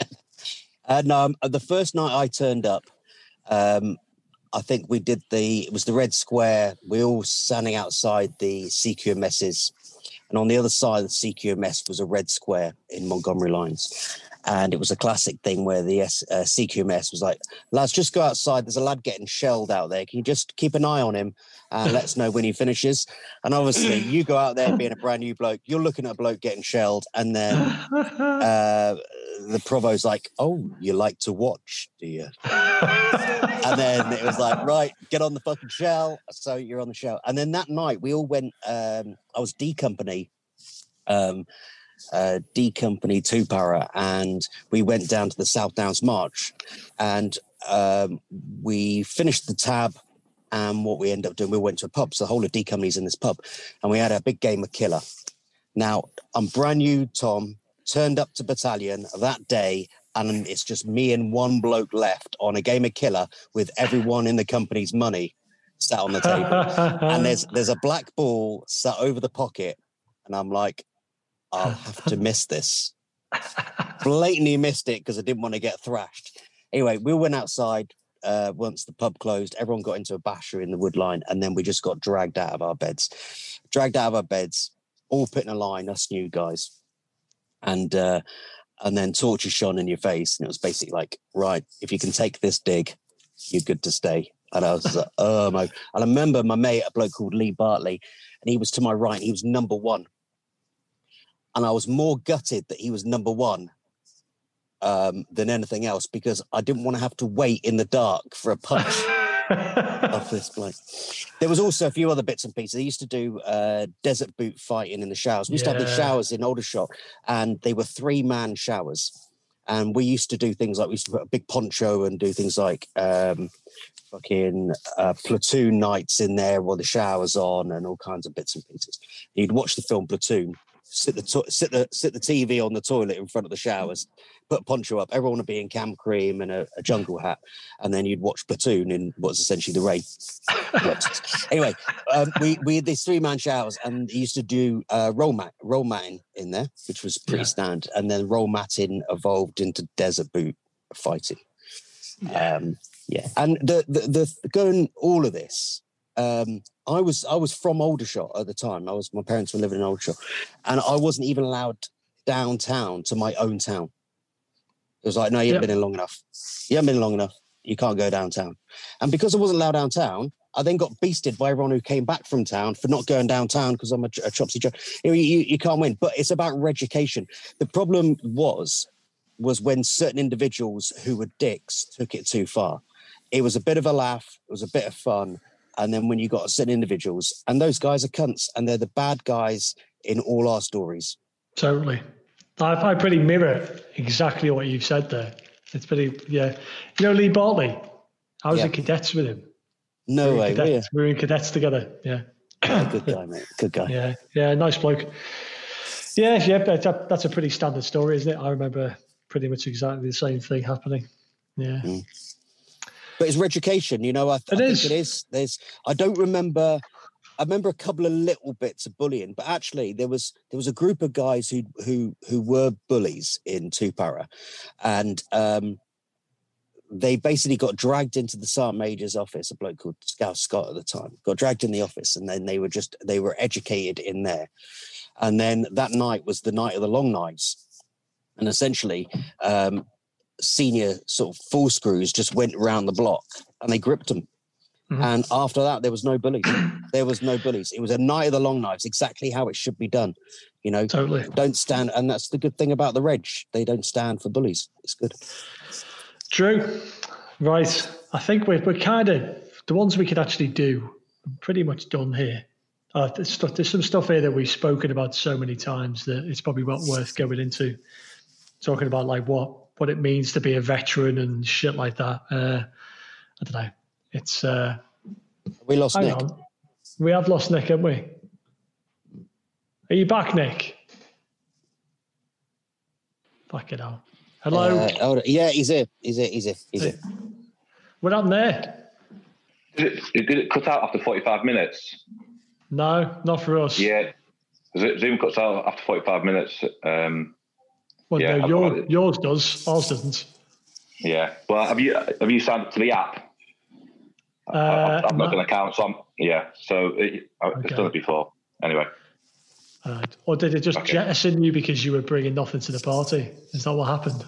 [LAUGHS] Uh, no, um, the first night I turned up, um, I think we did the it was the red square. We all standing outside the CQMSs, and on the other side of the CQMS was a red square in Montgomery Lines. And it was a classic thing where the S, uh, CQMS was like, lads, just go outside. There's a lad getting shelled out there. Can you just keep an eye on him and let us know when he finishes? And obviously, you go out there being a brand new bloke, you're looking at a bloke getting shelled, and then [LAUGHS] uh, the provo's like, "Oh, you like to watch, do you?" and then it was like, "Right, get on the fucking shell." So you're on the shell. And then that night, we all went. Um, I was D Company, um, uh, D Company two para, and we went down to the South Downs March, and um, we finished the tab. And what we ended up doing, we went to a pub. So the whole of D Company's in this pub, and we had a big game of killer. Now I'm brand new, Tom turned up to battalion that day and it's just me and one bloke left on a game of killer with everyone in the company's money sat on the table. and there's [LAUGHS] there's a black ball sat over the pocket, and I'm like, I'll have to miss this. Blatantly missed it because I didn't want to get thrashed. Anyway, we went outside uh, once the pub closed. Everyone got into a basher in the wood line, and then we just got dragged out of our beds. Dragged out of our beds, all put in a line, us new guys and uh, and then torches shone in your face, and it was basically like, right, if you can take this dig, you're good to stay. And I was like, [LAUGHS] oh my! And I remember my mate, a bloke called Lee Bartley, and he was to my right. he was number one, and I was more gutted that he was number one um, than anything else because I didn't want to have to wait in the dark for a punch. Of this [LAUGHS] bloke. There was also a few other bits and pieces. They used to do uh, desert boot fighting in the showers. We used yeah. to have the showers in Aldershot, and they were three man showers. And we used to do things like we used to put a big poncho and do things like um, fucking uh, platoon nights in there while the shower's on and all kinds of bits and pieces. You'd watch the film Platoon sit the to- sit the sit the TV on the toilet in front of the showers, put a poncho up. Everyone would be in cam cream and a, a jungle hat, and then you'd watch Platoon in what's essentially the rain. [LAUGHS] anyway, um, we we had these three man showers, and he used to do uh, roll mat roll matting in there, which was pretty yeah. standard, and then roll matting evolved into desert boot fighting. Yeah. Um, yeah, and the, the the going all of this um, I was I was from Aldershot at the time. I was my parents were living in Aldershot, and I wasn't even allowed downtown to my own town. It was like, no, you haven't yep. been in long enough. You haven't been long enough. You can't go downtown. And because I wasn't allowed downtown, I then got beasted by everyone who came back from town for not going downtown because I'm a, a chopsy. You, know, you, you can't win. But it's about education. The problem was was when certain individuals who were dicks took it too far. It was a bit of a laugh. It was a bit of fun. And then when you got certain individuals, and those guys are cunts, and they're the bad guys in all our stories. Totally. I, I pretty mirror exactly what you've said there. It's pretty, yeah. You know Lee Bartley? I was yeah. in cadets with him. No we way. Cadets, we were in cadets together. Yeah. Good guy, mate. Good guy. Yeah. Yeah. Nice bloke. Yeah. Yeah. That's a, that's a pretty standard story, isn't it? I remember pretty much exactly the same thing happening. Yeah. Mm. But it's education, you know. I, th- I think it is. There's. I don't remember. I remember a couple of little bits of bullying, but actually there was there was a group of guys who who who were bullies in two para, and um, they basically got dragged into the sergeant major's office. A bloke called Scout Scott at the time got dragged in the office, and then they were just they were educated in there. And then that night was the night of the long knives, and essentially, um, senior sort of full screws just went around the block and they gripped them. Mm-hmm. And after that, there was no bullies. [CLEARS THROAT] there was no bullies. It was a night of the long knives, exactly how it should be done. You know, totally don't stand. And that's the good thing about the Reg. They don't stand for bullies. It's good. True. Right. I think we're, we're kind of the ones we could actually do pretty much done here. Uh, there's, stuff, there's some stuff here that we've spoken about so many times that it's probably not worth [LAUGHS] going into. Talking about like what what it means to be a veteran and shit like that. Uh, I don't know. It's uh, we lost Nick. On. We have lost Nick, haven't we? Are you back, Nick? Fuck it out. Hello. Uh, yeah, he's here. He's here. He's here. He's here. What happened there? Did it, did it cut out after 45 minutes? No, not for us. Yeah. Zoom cuts out after 45 minutes. Um, well, yeah, no, your, yours does. Ours doesn't. Yeah. Well, have you have you signed up to the app? Uh, I've, I've not no. an account, so I'm yeah. So it, okay. it's done it before. Anyway. Uh, or did it just okay. jettison you because you were bringing nothing to the party? Is that what happened?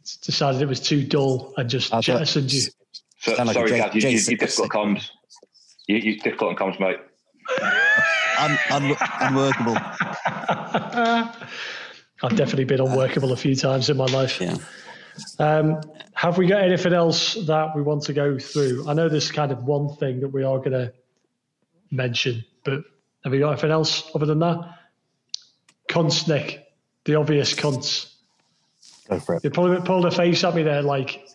It's decided it was too dull and just jettisoned you. So, like sorry, J- you, you, you difficult comms. You, you difficult on comms, mate. un, un, unworkable. [LAUGHS] I've definitely been unworkable a few times in my life. Yeah. Um, have we got anything else that we want to go through? I know there's kind of one thing that we are going to mention, but have we got anything else other than that? Cunts, Nick, the obvious cunts. Go for it. You pulled, pulled a face at me there, like,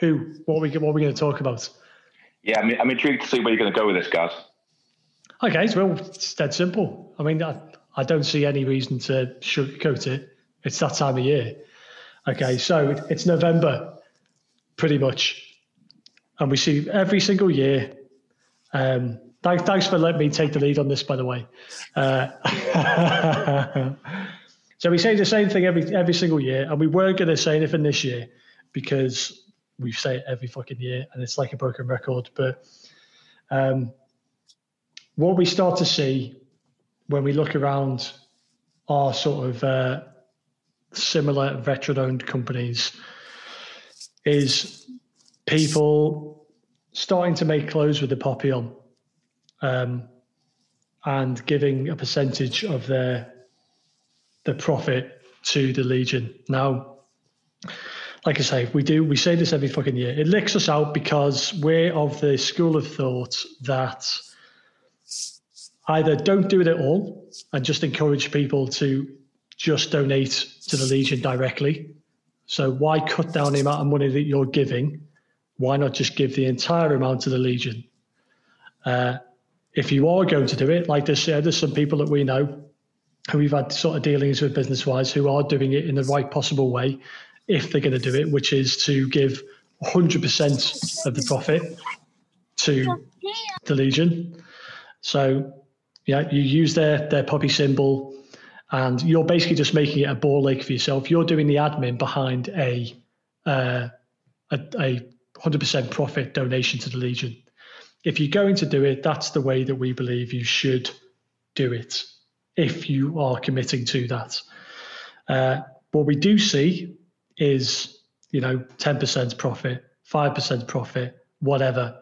who? What are we, what are we going to talk about? Yeah, I'm, I'm intrigued to see where you're going to go with this, guys. Okay, so well, it's dead simple. I mean, I, I don't see any reason to sugarcoat it. It's that time of year. Okay, so it's November, pretty much, and we see every single year. Um, thanks, thanks for letting me take the lead on this, by the way. Uh, [LAUGHS] so we say the same thing every every single year, and we weren't going to say anything this year because we say it every fucking year, and it's like a broken record. But um, what we start to see when we look around our sort of uh, similar veteran owned companies is people starting to make clothes with the poppy on um, and giving a percentage of their the profit to the legion. Now like i say we do we say this every fucking year. It licks us out because we're of the school of thought that either don't do it at all and just encourage people to just donate to the Legion directly. So why cut down the amount of money that you're giving? Why not just give the entire amount to the Legion? Uh, if you are going to do it, like this, uh, there's some people that we know who we've had sort of dealings with business wise who are doing it in the right possible way, if they're going to do it, which is to give 100% of the profit to the Legion. So yeah, you use their their poppy symbol, and you're basically just making it a ball lake for yourself. You're doing the admin behind a uh, a hundred percent profit donation to the Legion. if you're going to do it, that's the way that we believe you should do it if you are committing to that. Uh, what we do see is, you know, 10% profit, 5% profit, whatever.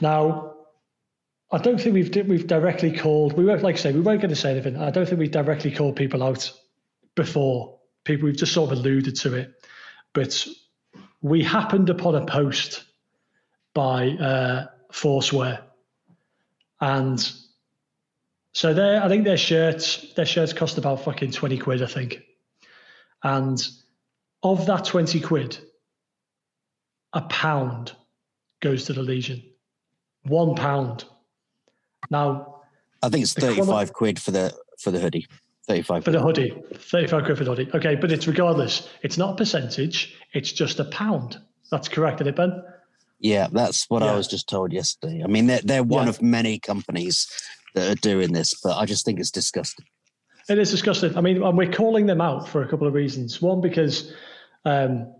Now, I don't think we've we've directly called. We weren't like I say we weren't going to say anything. I don't think we've directly called people out before. People we've just sort of alluded to it, but we happened upon a post by uh, Forceware, and so their I think their shirts their shirts cost about fucking twenty quid I think, and of that twenty quid, a pound goes to the Legion, one pound now, I think it's thirty-five quid for the for the hoodie. Thirty-five for the hoodie. Thirty-five quid for the hoodie. Okay, but it's regardless. It's not a percentage. It's just a pound. That's correct, isn't it, Ben? Yeah, that's what yeah. I was just told yesterday. I mean, they're they're one yeah. of many companies that are doing this, but I just think it's disgusting. It is disgusting. I mean, and we're calling them out for a couple of reasons. One, because um,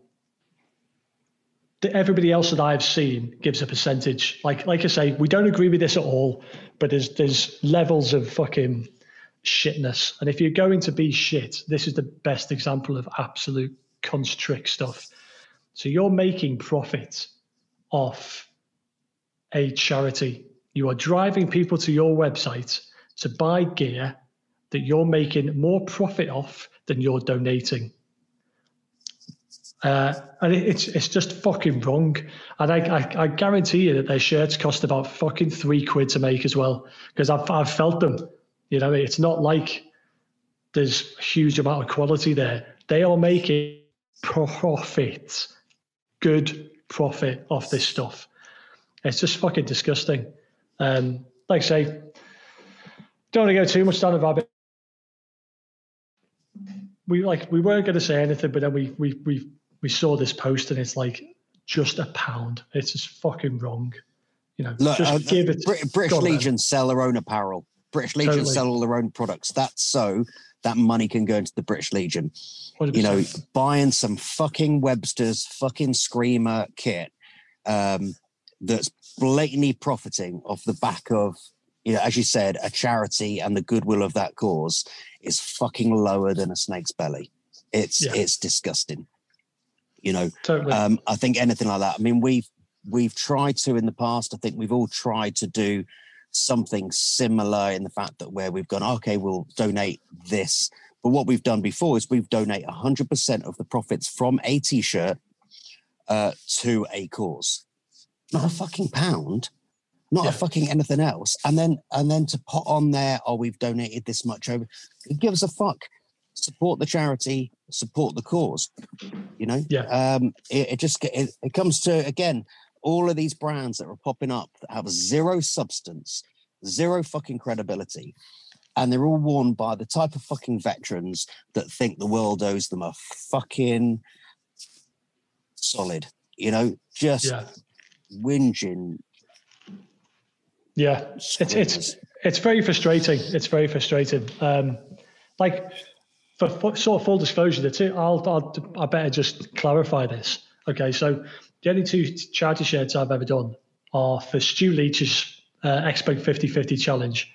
everybody else that I've seen gives a percentage. Like like I say, we don't agree with this at all, but there's there's levels of fucking shitness. And if you're going to be shit, this is the best example of absolute constrict stuff. So you're making profit off a charity. You are driving people to your website to buy gear that you're making more profit off than you're donating. Uh, and it, it's it's just fucking wrong. And I, I, I guarantee you that their shirts cost about fucking three quid to make as well because I've I've felt them. You know, it's not like there's a huge amount of quality there. They are making profit, good profit off this stuff. It's just fucking disgusting. Um, like I say, don't want to go too much down the rabbit. We like we weren't going to say anything, but then we we we we saw this post and it's like just a pound. It's just fucking wrong. You know, Look, just uh, give it. Brit- British Legion sell their own apparel. British Legion totally. sell all their own products. That's so that money can go into the British Legion. 100%. You know, buying some fucking Webster's fucking screamer kit um, that's blatantly profiting off the back of, you know, as you said, a charity and the goodwill of that cause is fucking lower than a snake's belly. It's yeah. it's disgusting. You know, totally. um, I think anything like that. I mean, we've we've tried to in the past. I think we've all tried to do something similar in the fact that where we've gone, okay, we'll donate this. But what we've done before is we've donate 100% of the profits from a t-shirt uh, to a cause, not a fucking pound, not yeah. a fucking anything else. And then and then to put on there, oh, we've donated this much over. It gives a fuck support the charity, support the cause. You know, yeah. Um, it, it just it, it comes to again all of these brands that are popping up that have zero substance, zero fucking credibility, and they're all worn by the type of fucking veterans that think the world owes them a fucking solid. You know, just yeah. whinging. Yeah, it's it's it's very frustrating. It's very frustrating. Um, like for, sort of full disclosure, the two, I'll, I'll, I better just clarify this. Okay, so the only two charity shirts I've ever done are for Stu Leach's uh, Expo 50 50 challenge,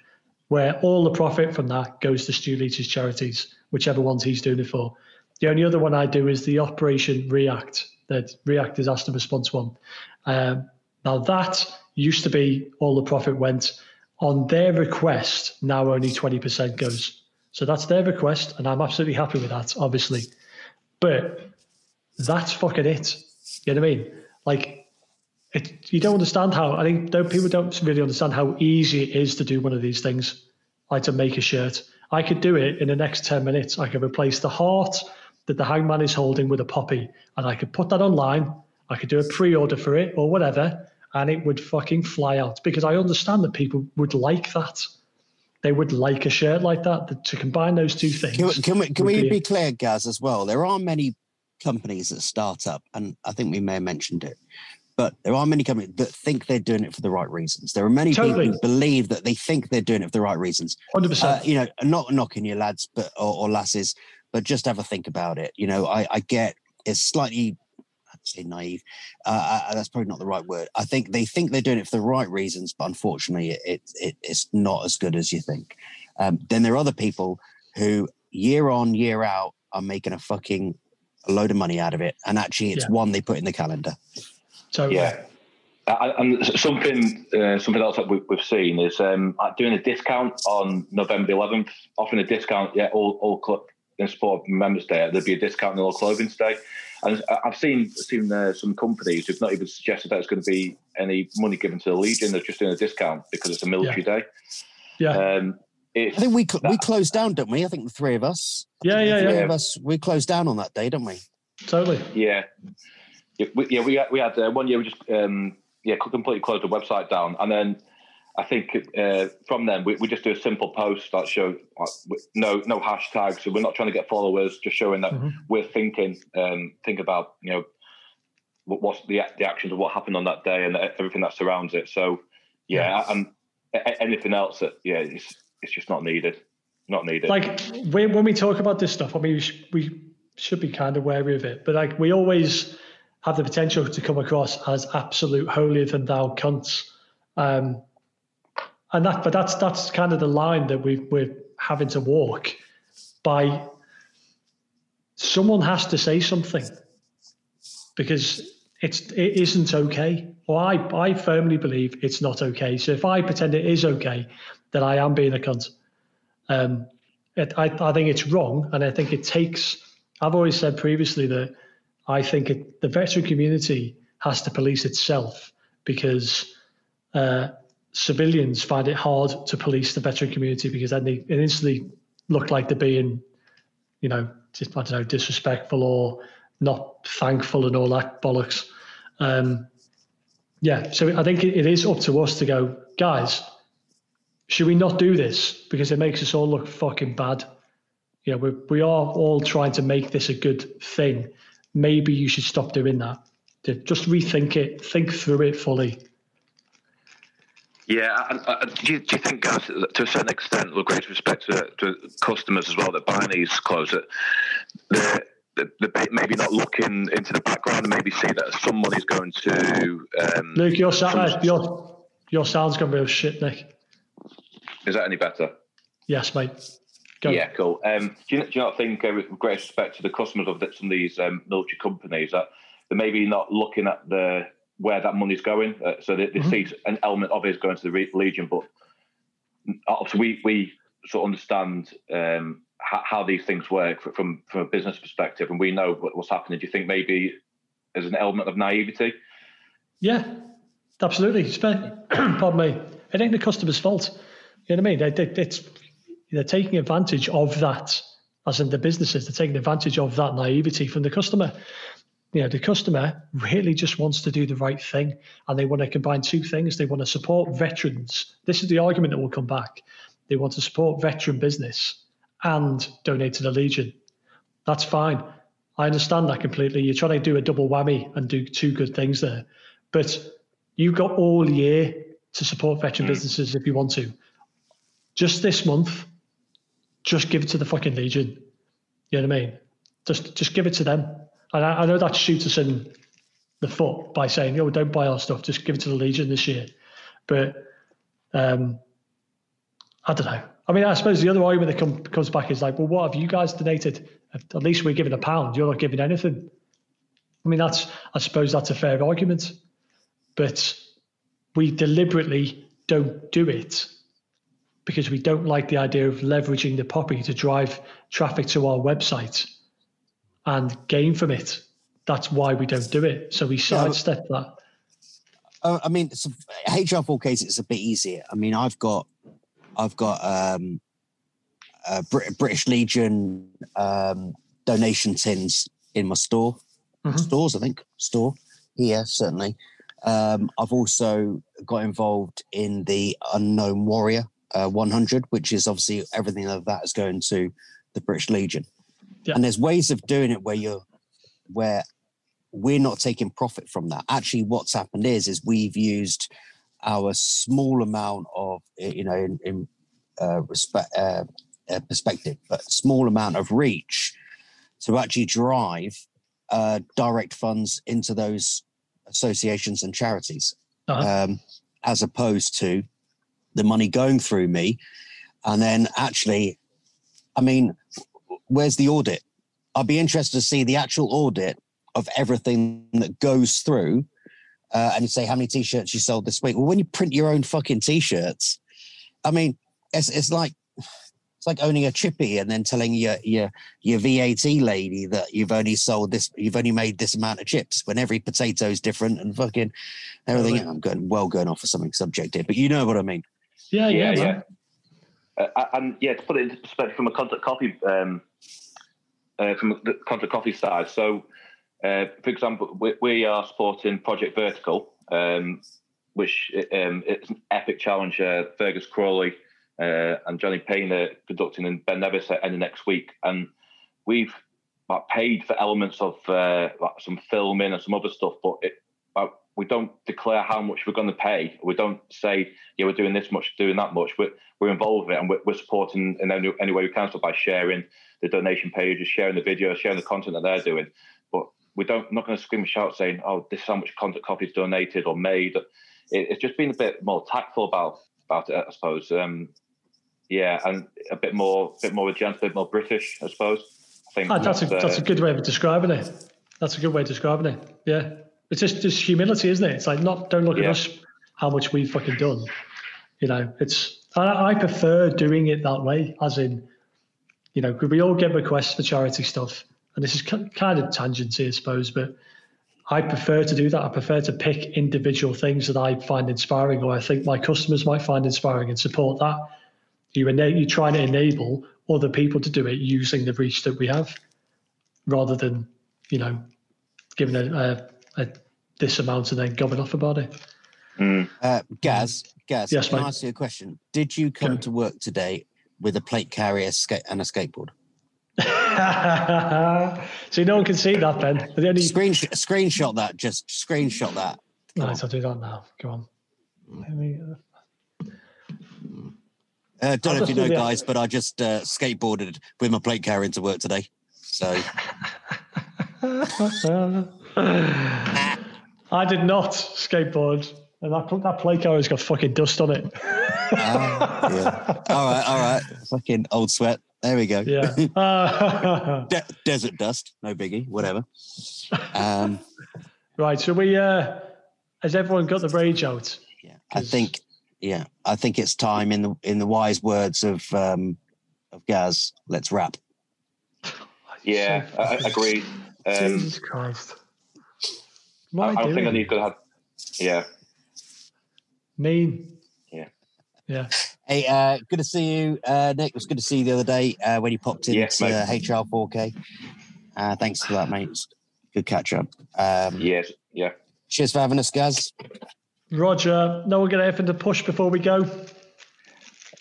where all the profit from that goes to Stu Leach's charities, whichever ones he's doing it for. The only other one I do is the Operation React, that React disaster response one. Um, now, that used to be all the profit went on their request, now only 20% goes. So that's their request, and I'm absolutely happy with that, obviously. But that's fucking it. You know what I mean? Like, it, you don't understand how. I think people don't really understand how easy it is to do one of these things, like to make a shirt. I could do it in the next ten minutes. I could replace the heart that the hangman is holding with a poppy, and I could put that online. I could do a pre-order for it or whatever, and it would fucking fly out because I understand that people would like that they would like a shirt like that. To combine those two things. Can, can we, can we be, be clear, Gaz, as well? There are many companies that start up, and I think we may have mentioned it, but there are many companies that think they're doing it for the right reasons. There are many totally. people who believe that they think they're doing it for the right reasons. 100%. Uh, you know, not knocking your lads but or, or, lasses, but just have a think about it. You know, I, I get it's slightly say naive. Uh, uh, that's probably not the right word. I think they think they're doing it for the right reasons, but unfortunately, it, it it's not as good as you think. Um, then there are other people who year on year out are making a fucking load of money out of it, and actually, it's yeah. one they put in the calendar. So yeah. and something uh, something else that we, have seen is um, doing a discount on November 11th, offering a discount. Yeah, all all club in sport members day, there'd be a discount on all clothing day. And I've seen seen uh, some companies who've not even suggested that it's going to be any money given to the Legion. They're just doing a discount because it's a military yeah. day. Yeah. Um, I think we cl- that, we closed down, don't we? I think the three of us. Yeah, yeah, yeah. Three of us we closed down on that day, don't we? Totally. Yeah. Yeah, we, yeah, we had, we had uh, one year we just um, yeah completely closed the website down, and then I think uh, from then we, we just do a simple post that show like, no no hashtags. So we're not trying to get followers, just showing that mm-hmm. we're thinking um, think about you know what, what's the the actions of what happened on that day and everything that surrounds it. So yeah, yeah. and anything else that yeah it's it's just not needed, not needed. Like when when we talk about this stuff, I mean we, sh- we should be kind of wary of it, but like we always have the potential to come across as absolute holier than thou cunts. Um, and that but that's that's kind of the line that we we're having to walk by. Someone has to say something because it's it isn't okay. Well i i firmly believe it's not okay. So if i pretend it is okay then i am being a cunt. Um it, I, I think it's wrong and i think it takes i've always said previously that i think it, the veteran community has to police itself because uh, civilians find it hard to police the veteran community because then they instantly look like they're being, you know, just, I don't know, disrespectful or not thankful and all that bollocks. Um, yeah, so I think it is up to us to go, guys. Should we not do this because it makes us all look fucking bad? You know, we we are all trying to make this a good thing. Maybe you should stop doing that. Just rethink it, think through it fully yeah, and, uh, do, you, do, you, think, guys, to a certain extent, with great respect to, to customers as well that buy these clothes, that they're, they're, maybe not looking into the background and maybe see that some money's going to. Um, Luke, your, sound, your, your sound's going to be a shit, Nick. Is that any better? Yes, mate. Go. Yeah, cool. Um, do, you, do, you, not think, uh, with great respect to the customers of some of these um, military companies, that they're maybe not looking at the where that money's going. Uh, so they, they mm-hmm. see an element of it is going to the Legion, but obviously we we sort of understand um, how, how, these things work from from a business perspective, and we know what, what's happening. Do you think maybe there's an element of naivety? Yeah, absolutely. [CLEARS THROAT] Pardon me. It ain't the customer's fault. You know what I mean? They, they, it's they're taking advantage of that, as in the businesses. They're taking advantage of that naivety from the customer you know the customer really just wants to do the right thing and they want to combine two things. They want to support veterans. This is the argument that will come back. They want to support veteran business and donate to the legion. That's fine. I understand that completely. You're trying to do a double whammy and do two good things there. But you've got all year to support veteran mm. businesses if you want to. Just this month just give it to the fucking legion. You know what i mean? Just just give it to them and I, I know that shoots us in the foot by saying, "Oh, don't buy our stuff. Just give it to the Legion this year." But um, I don't know. I mean, I suppose the other argument that come, comes back is like, well, what have you guys donated? At least we're giving a pound. You're not giving anything. I mean, that's I suppose that's a fair argument, but we deliberately don't do it because we don't like the idea of leveraging the poppy to drive traffic to our website and gain from it. That's why we don't do it. So we sidestep yeah, that. Uh, I mean, it's a, HR4K's. It's a bit easier. I mean, I've got, I've got um, British Legion um, donation tins in my store, mm-hmm. stores. I think store here certainly. Um, I've also got involved in the Unknown Warrior uh, 100, which is obviously everything of that is going to the British Legion. Yeah. And there's ways of doing it where you're where we're not taking profit from that. Actually, what's happened is is we've used our small amount of you know in, in uh, respect uh, uh, perspective, but small amount of reach to actually drive uh, direct funds into those associations and charities, uh-huh. um, as opposed to the money going through me. And then actually, I mean, where's the audit? I'd be interested to see the actual audit of everything that goes through. Uh, and you say how many t-shirts you sold this week. Well, when you print your own fucking t-shirts, I mean, it's it's like it's like owning a chippy and then telling your your your VAT lady that you've only sold this, you've only made this amount of chips when every potato is different and fucking everything. I'm going well going off for something subjective, but you know what I mean. Yeah, yeah, yeah. Uh, and yeah, to put it into perspective from a Contact Coffee um, uh, from the Contact Coffee side. So, uh, for example, we, we, are supporting Project Vertical, um, which um, it's an epic challenge. Uh, Fergus Crawley uh, and Johnny Payne are conducting in Ben Nevis at end next week, and we've like, paid for elements of uh, like some filming and some other stuff, but it, we don't declare how much we're going to pay. We don't say, yeah, we're doing this much, doing that much. We're, we're involved in it and we're, we're supporting in any, any way we can. So by sharing the donation pages, sharing the videos, sharing the content that they're doing. But we don't not going to scream and shout saying, oh, this is how much Contact Coffee's donated or made. It, it's just been a bit more tactful about about it, I suppose. Um, yeah, and a bit more, bit more gentle, a bit more British, I suppose. I think oh, that's, a, that's a good way of describing it. That's a good way of describing it. Yeah. It's just just humility, isn't it? It's like not don't look yeah. at us how much we've fucking done. You know, it's I, I prefer doing it that way, as in, you know, we all get requests for charity stuff, and this is kind of tangency, I suppose, but I prefer to do that. I prefer to pick individual things that I find inspiring, or I think my customers might find inspiring, and support that. You ena- you're trying to enable other people to do it using the reach that we have, rather than you know giving a, a a, this amount and then going off about it. Mm. Uh, Gaz, Gaz, yes, can mate. I ask you a question? Did you come to work today with a plate carrier and a skateboard? [LAUGHS] so no one can see that, Ben. The only... Screenshot, screenshot that. Just screenshot that. Come nice, on. I'll do that now. Go on. Me, uh... Uh, don't know if you know, [LAUGHS] guys, but I just uh, skateboarded with my plate carrier into work today. So. [LAUGHS] [SIGHS] I did not skateboard, and that put that play car's got fucking dust on it. uh, [LAUGHS] yeah. All right, all right. Fucking old sweat. There we go. Yeah. [LAUGHS] [LAUGHS] De- desert dust, no biggie. Whatever. Um, right. So we uh, has everyone got the rage out? Yeah. I think. Yeah, I think it's time. In the in the wise words of um, of Gaz, let's wrap. Yeah, I, I agree. Um, Jesus Christ. What I, I think I need to have. Yeah. Mean. Yeah. Yeah. Hey, uh, good to see you, uh, Nick. It was good to see you the other day uh, when you popped in yes, to uh, HR4K. Uh, thanks for that, mate. Good catch up. Um, yes. Yeah. Cheers for having us, guys. Roger. No, we're going to have to push before we go.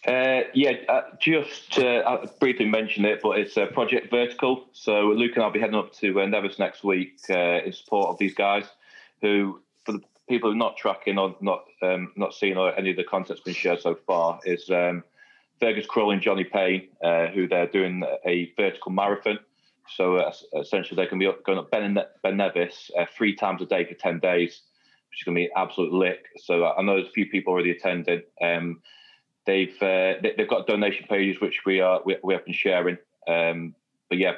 Uh, yeah, uh, just uh, briefly mention it, but it's Project Vertical. So Luke and I'll be heading up to uh, Nevis next week uh, in support of these guys, who, for the people who are not tracking or not um, not seeing or any of the content's been shared so far, is um, Fergus Crawley and Johnny Payne, uh, who they're doing a vertical marathon. So essentially, they can be going up Ben, ben Nevis three times a day for ten days, which is going to be absolute lick. So I know there's a few people already attending. Um, They've uh, they've got donation pages which we are we, we have been sharing. Um, but yeah,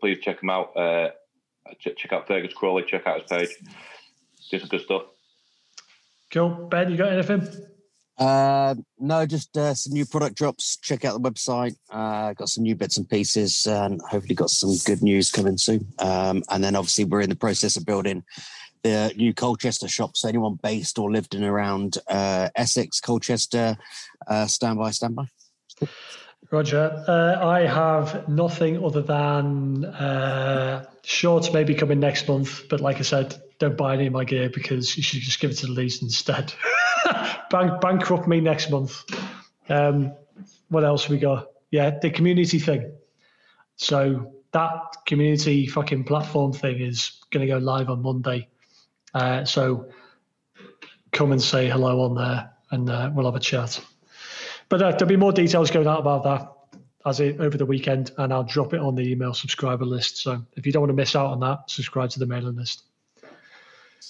please check them out. Uh, check out Fergus Crawley. Check out his page. Do some good stuff. Cool, Ben. You got anything? Uh, no, just uh, some new product drops. Check out the website. Uh, got some new bits and pieces, and hopefully got some good news coming soon. Um, and then obviously we're in the process of building the new Colchester shop. So anyone based or lived in around uh, Essex, Colchester, uh, stand by, stand by. Roger. Uh, I have nothing other than uh, shorts maybe coming next month. But like I said, don't buy any of my gear because you should just give it to the lease instead. [LAUGHS] Bank, bankrupt me next month. Um, what else have we got? Yeah, the community thing. So that community fucking platform thing is going to go live on Monday. Uh, so come and say hello on there and uh, we'll have a chat. But uh, there'll be more details going out about that as it over the weekend, and I'll drop it on the email subscriber list. So if you don't want to miss out on that, subscribe to the mailing list.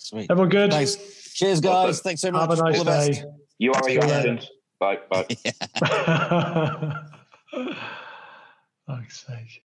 Sweet. Everyone good? Nice. Cheers, guys. Thanks so much. Have a nice All the best. day. You are See you later. Bye. Bye. [LAUGHS] [LAUGHS] Fuck's sake.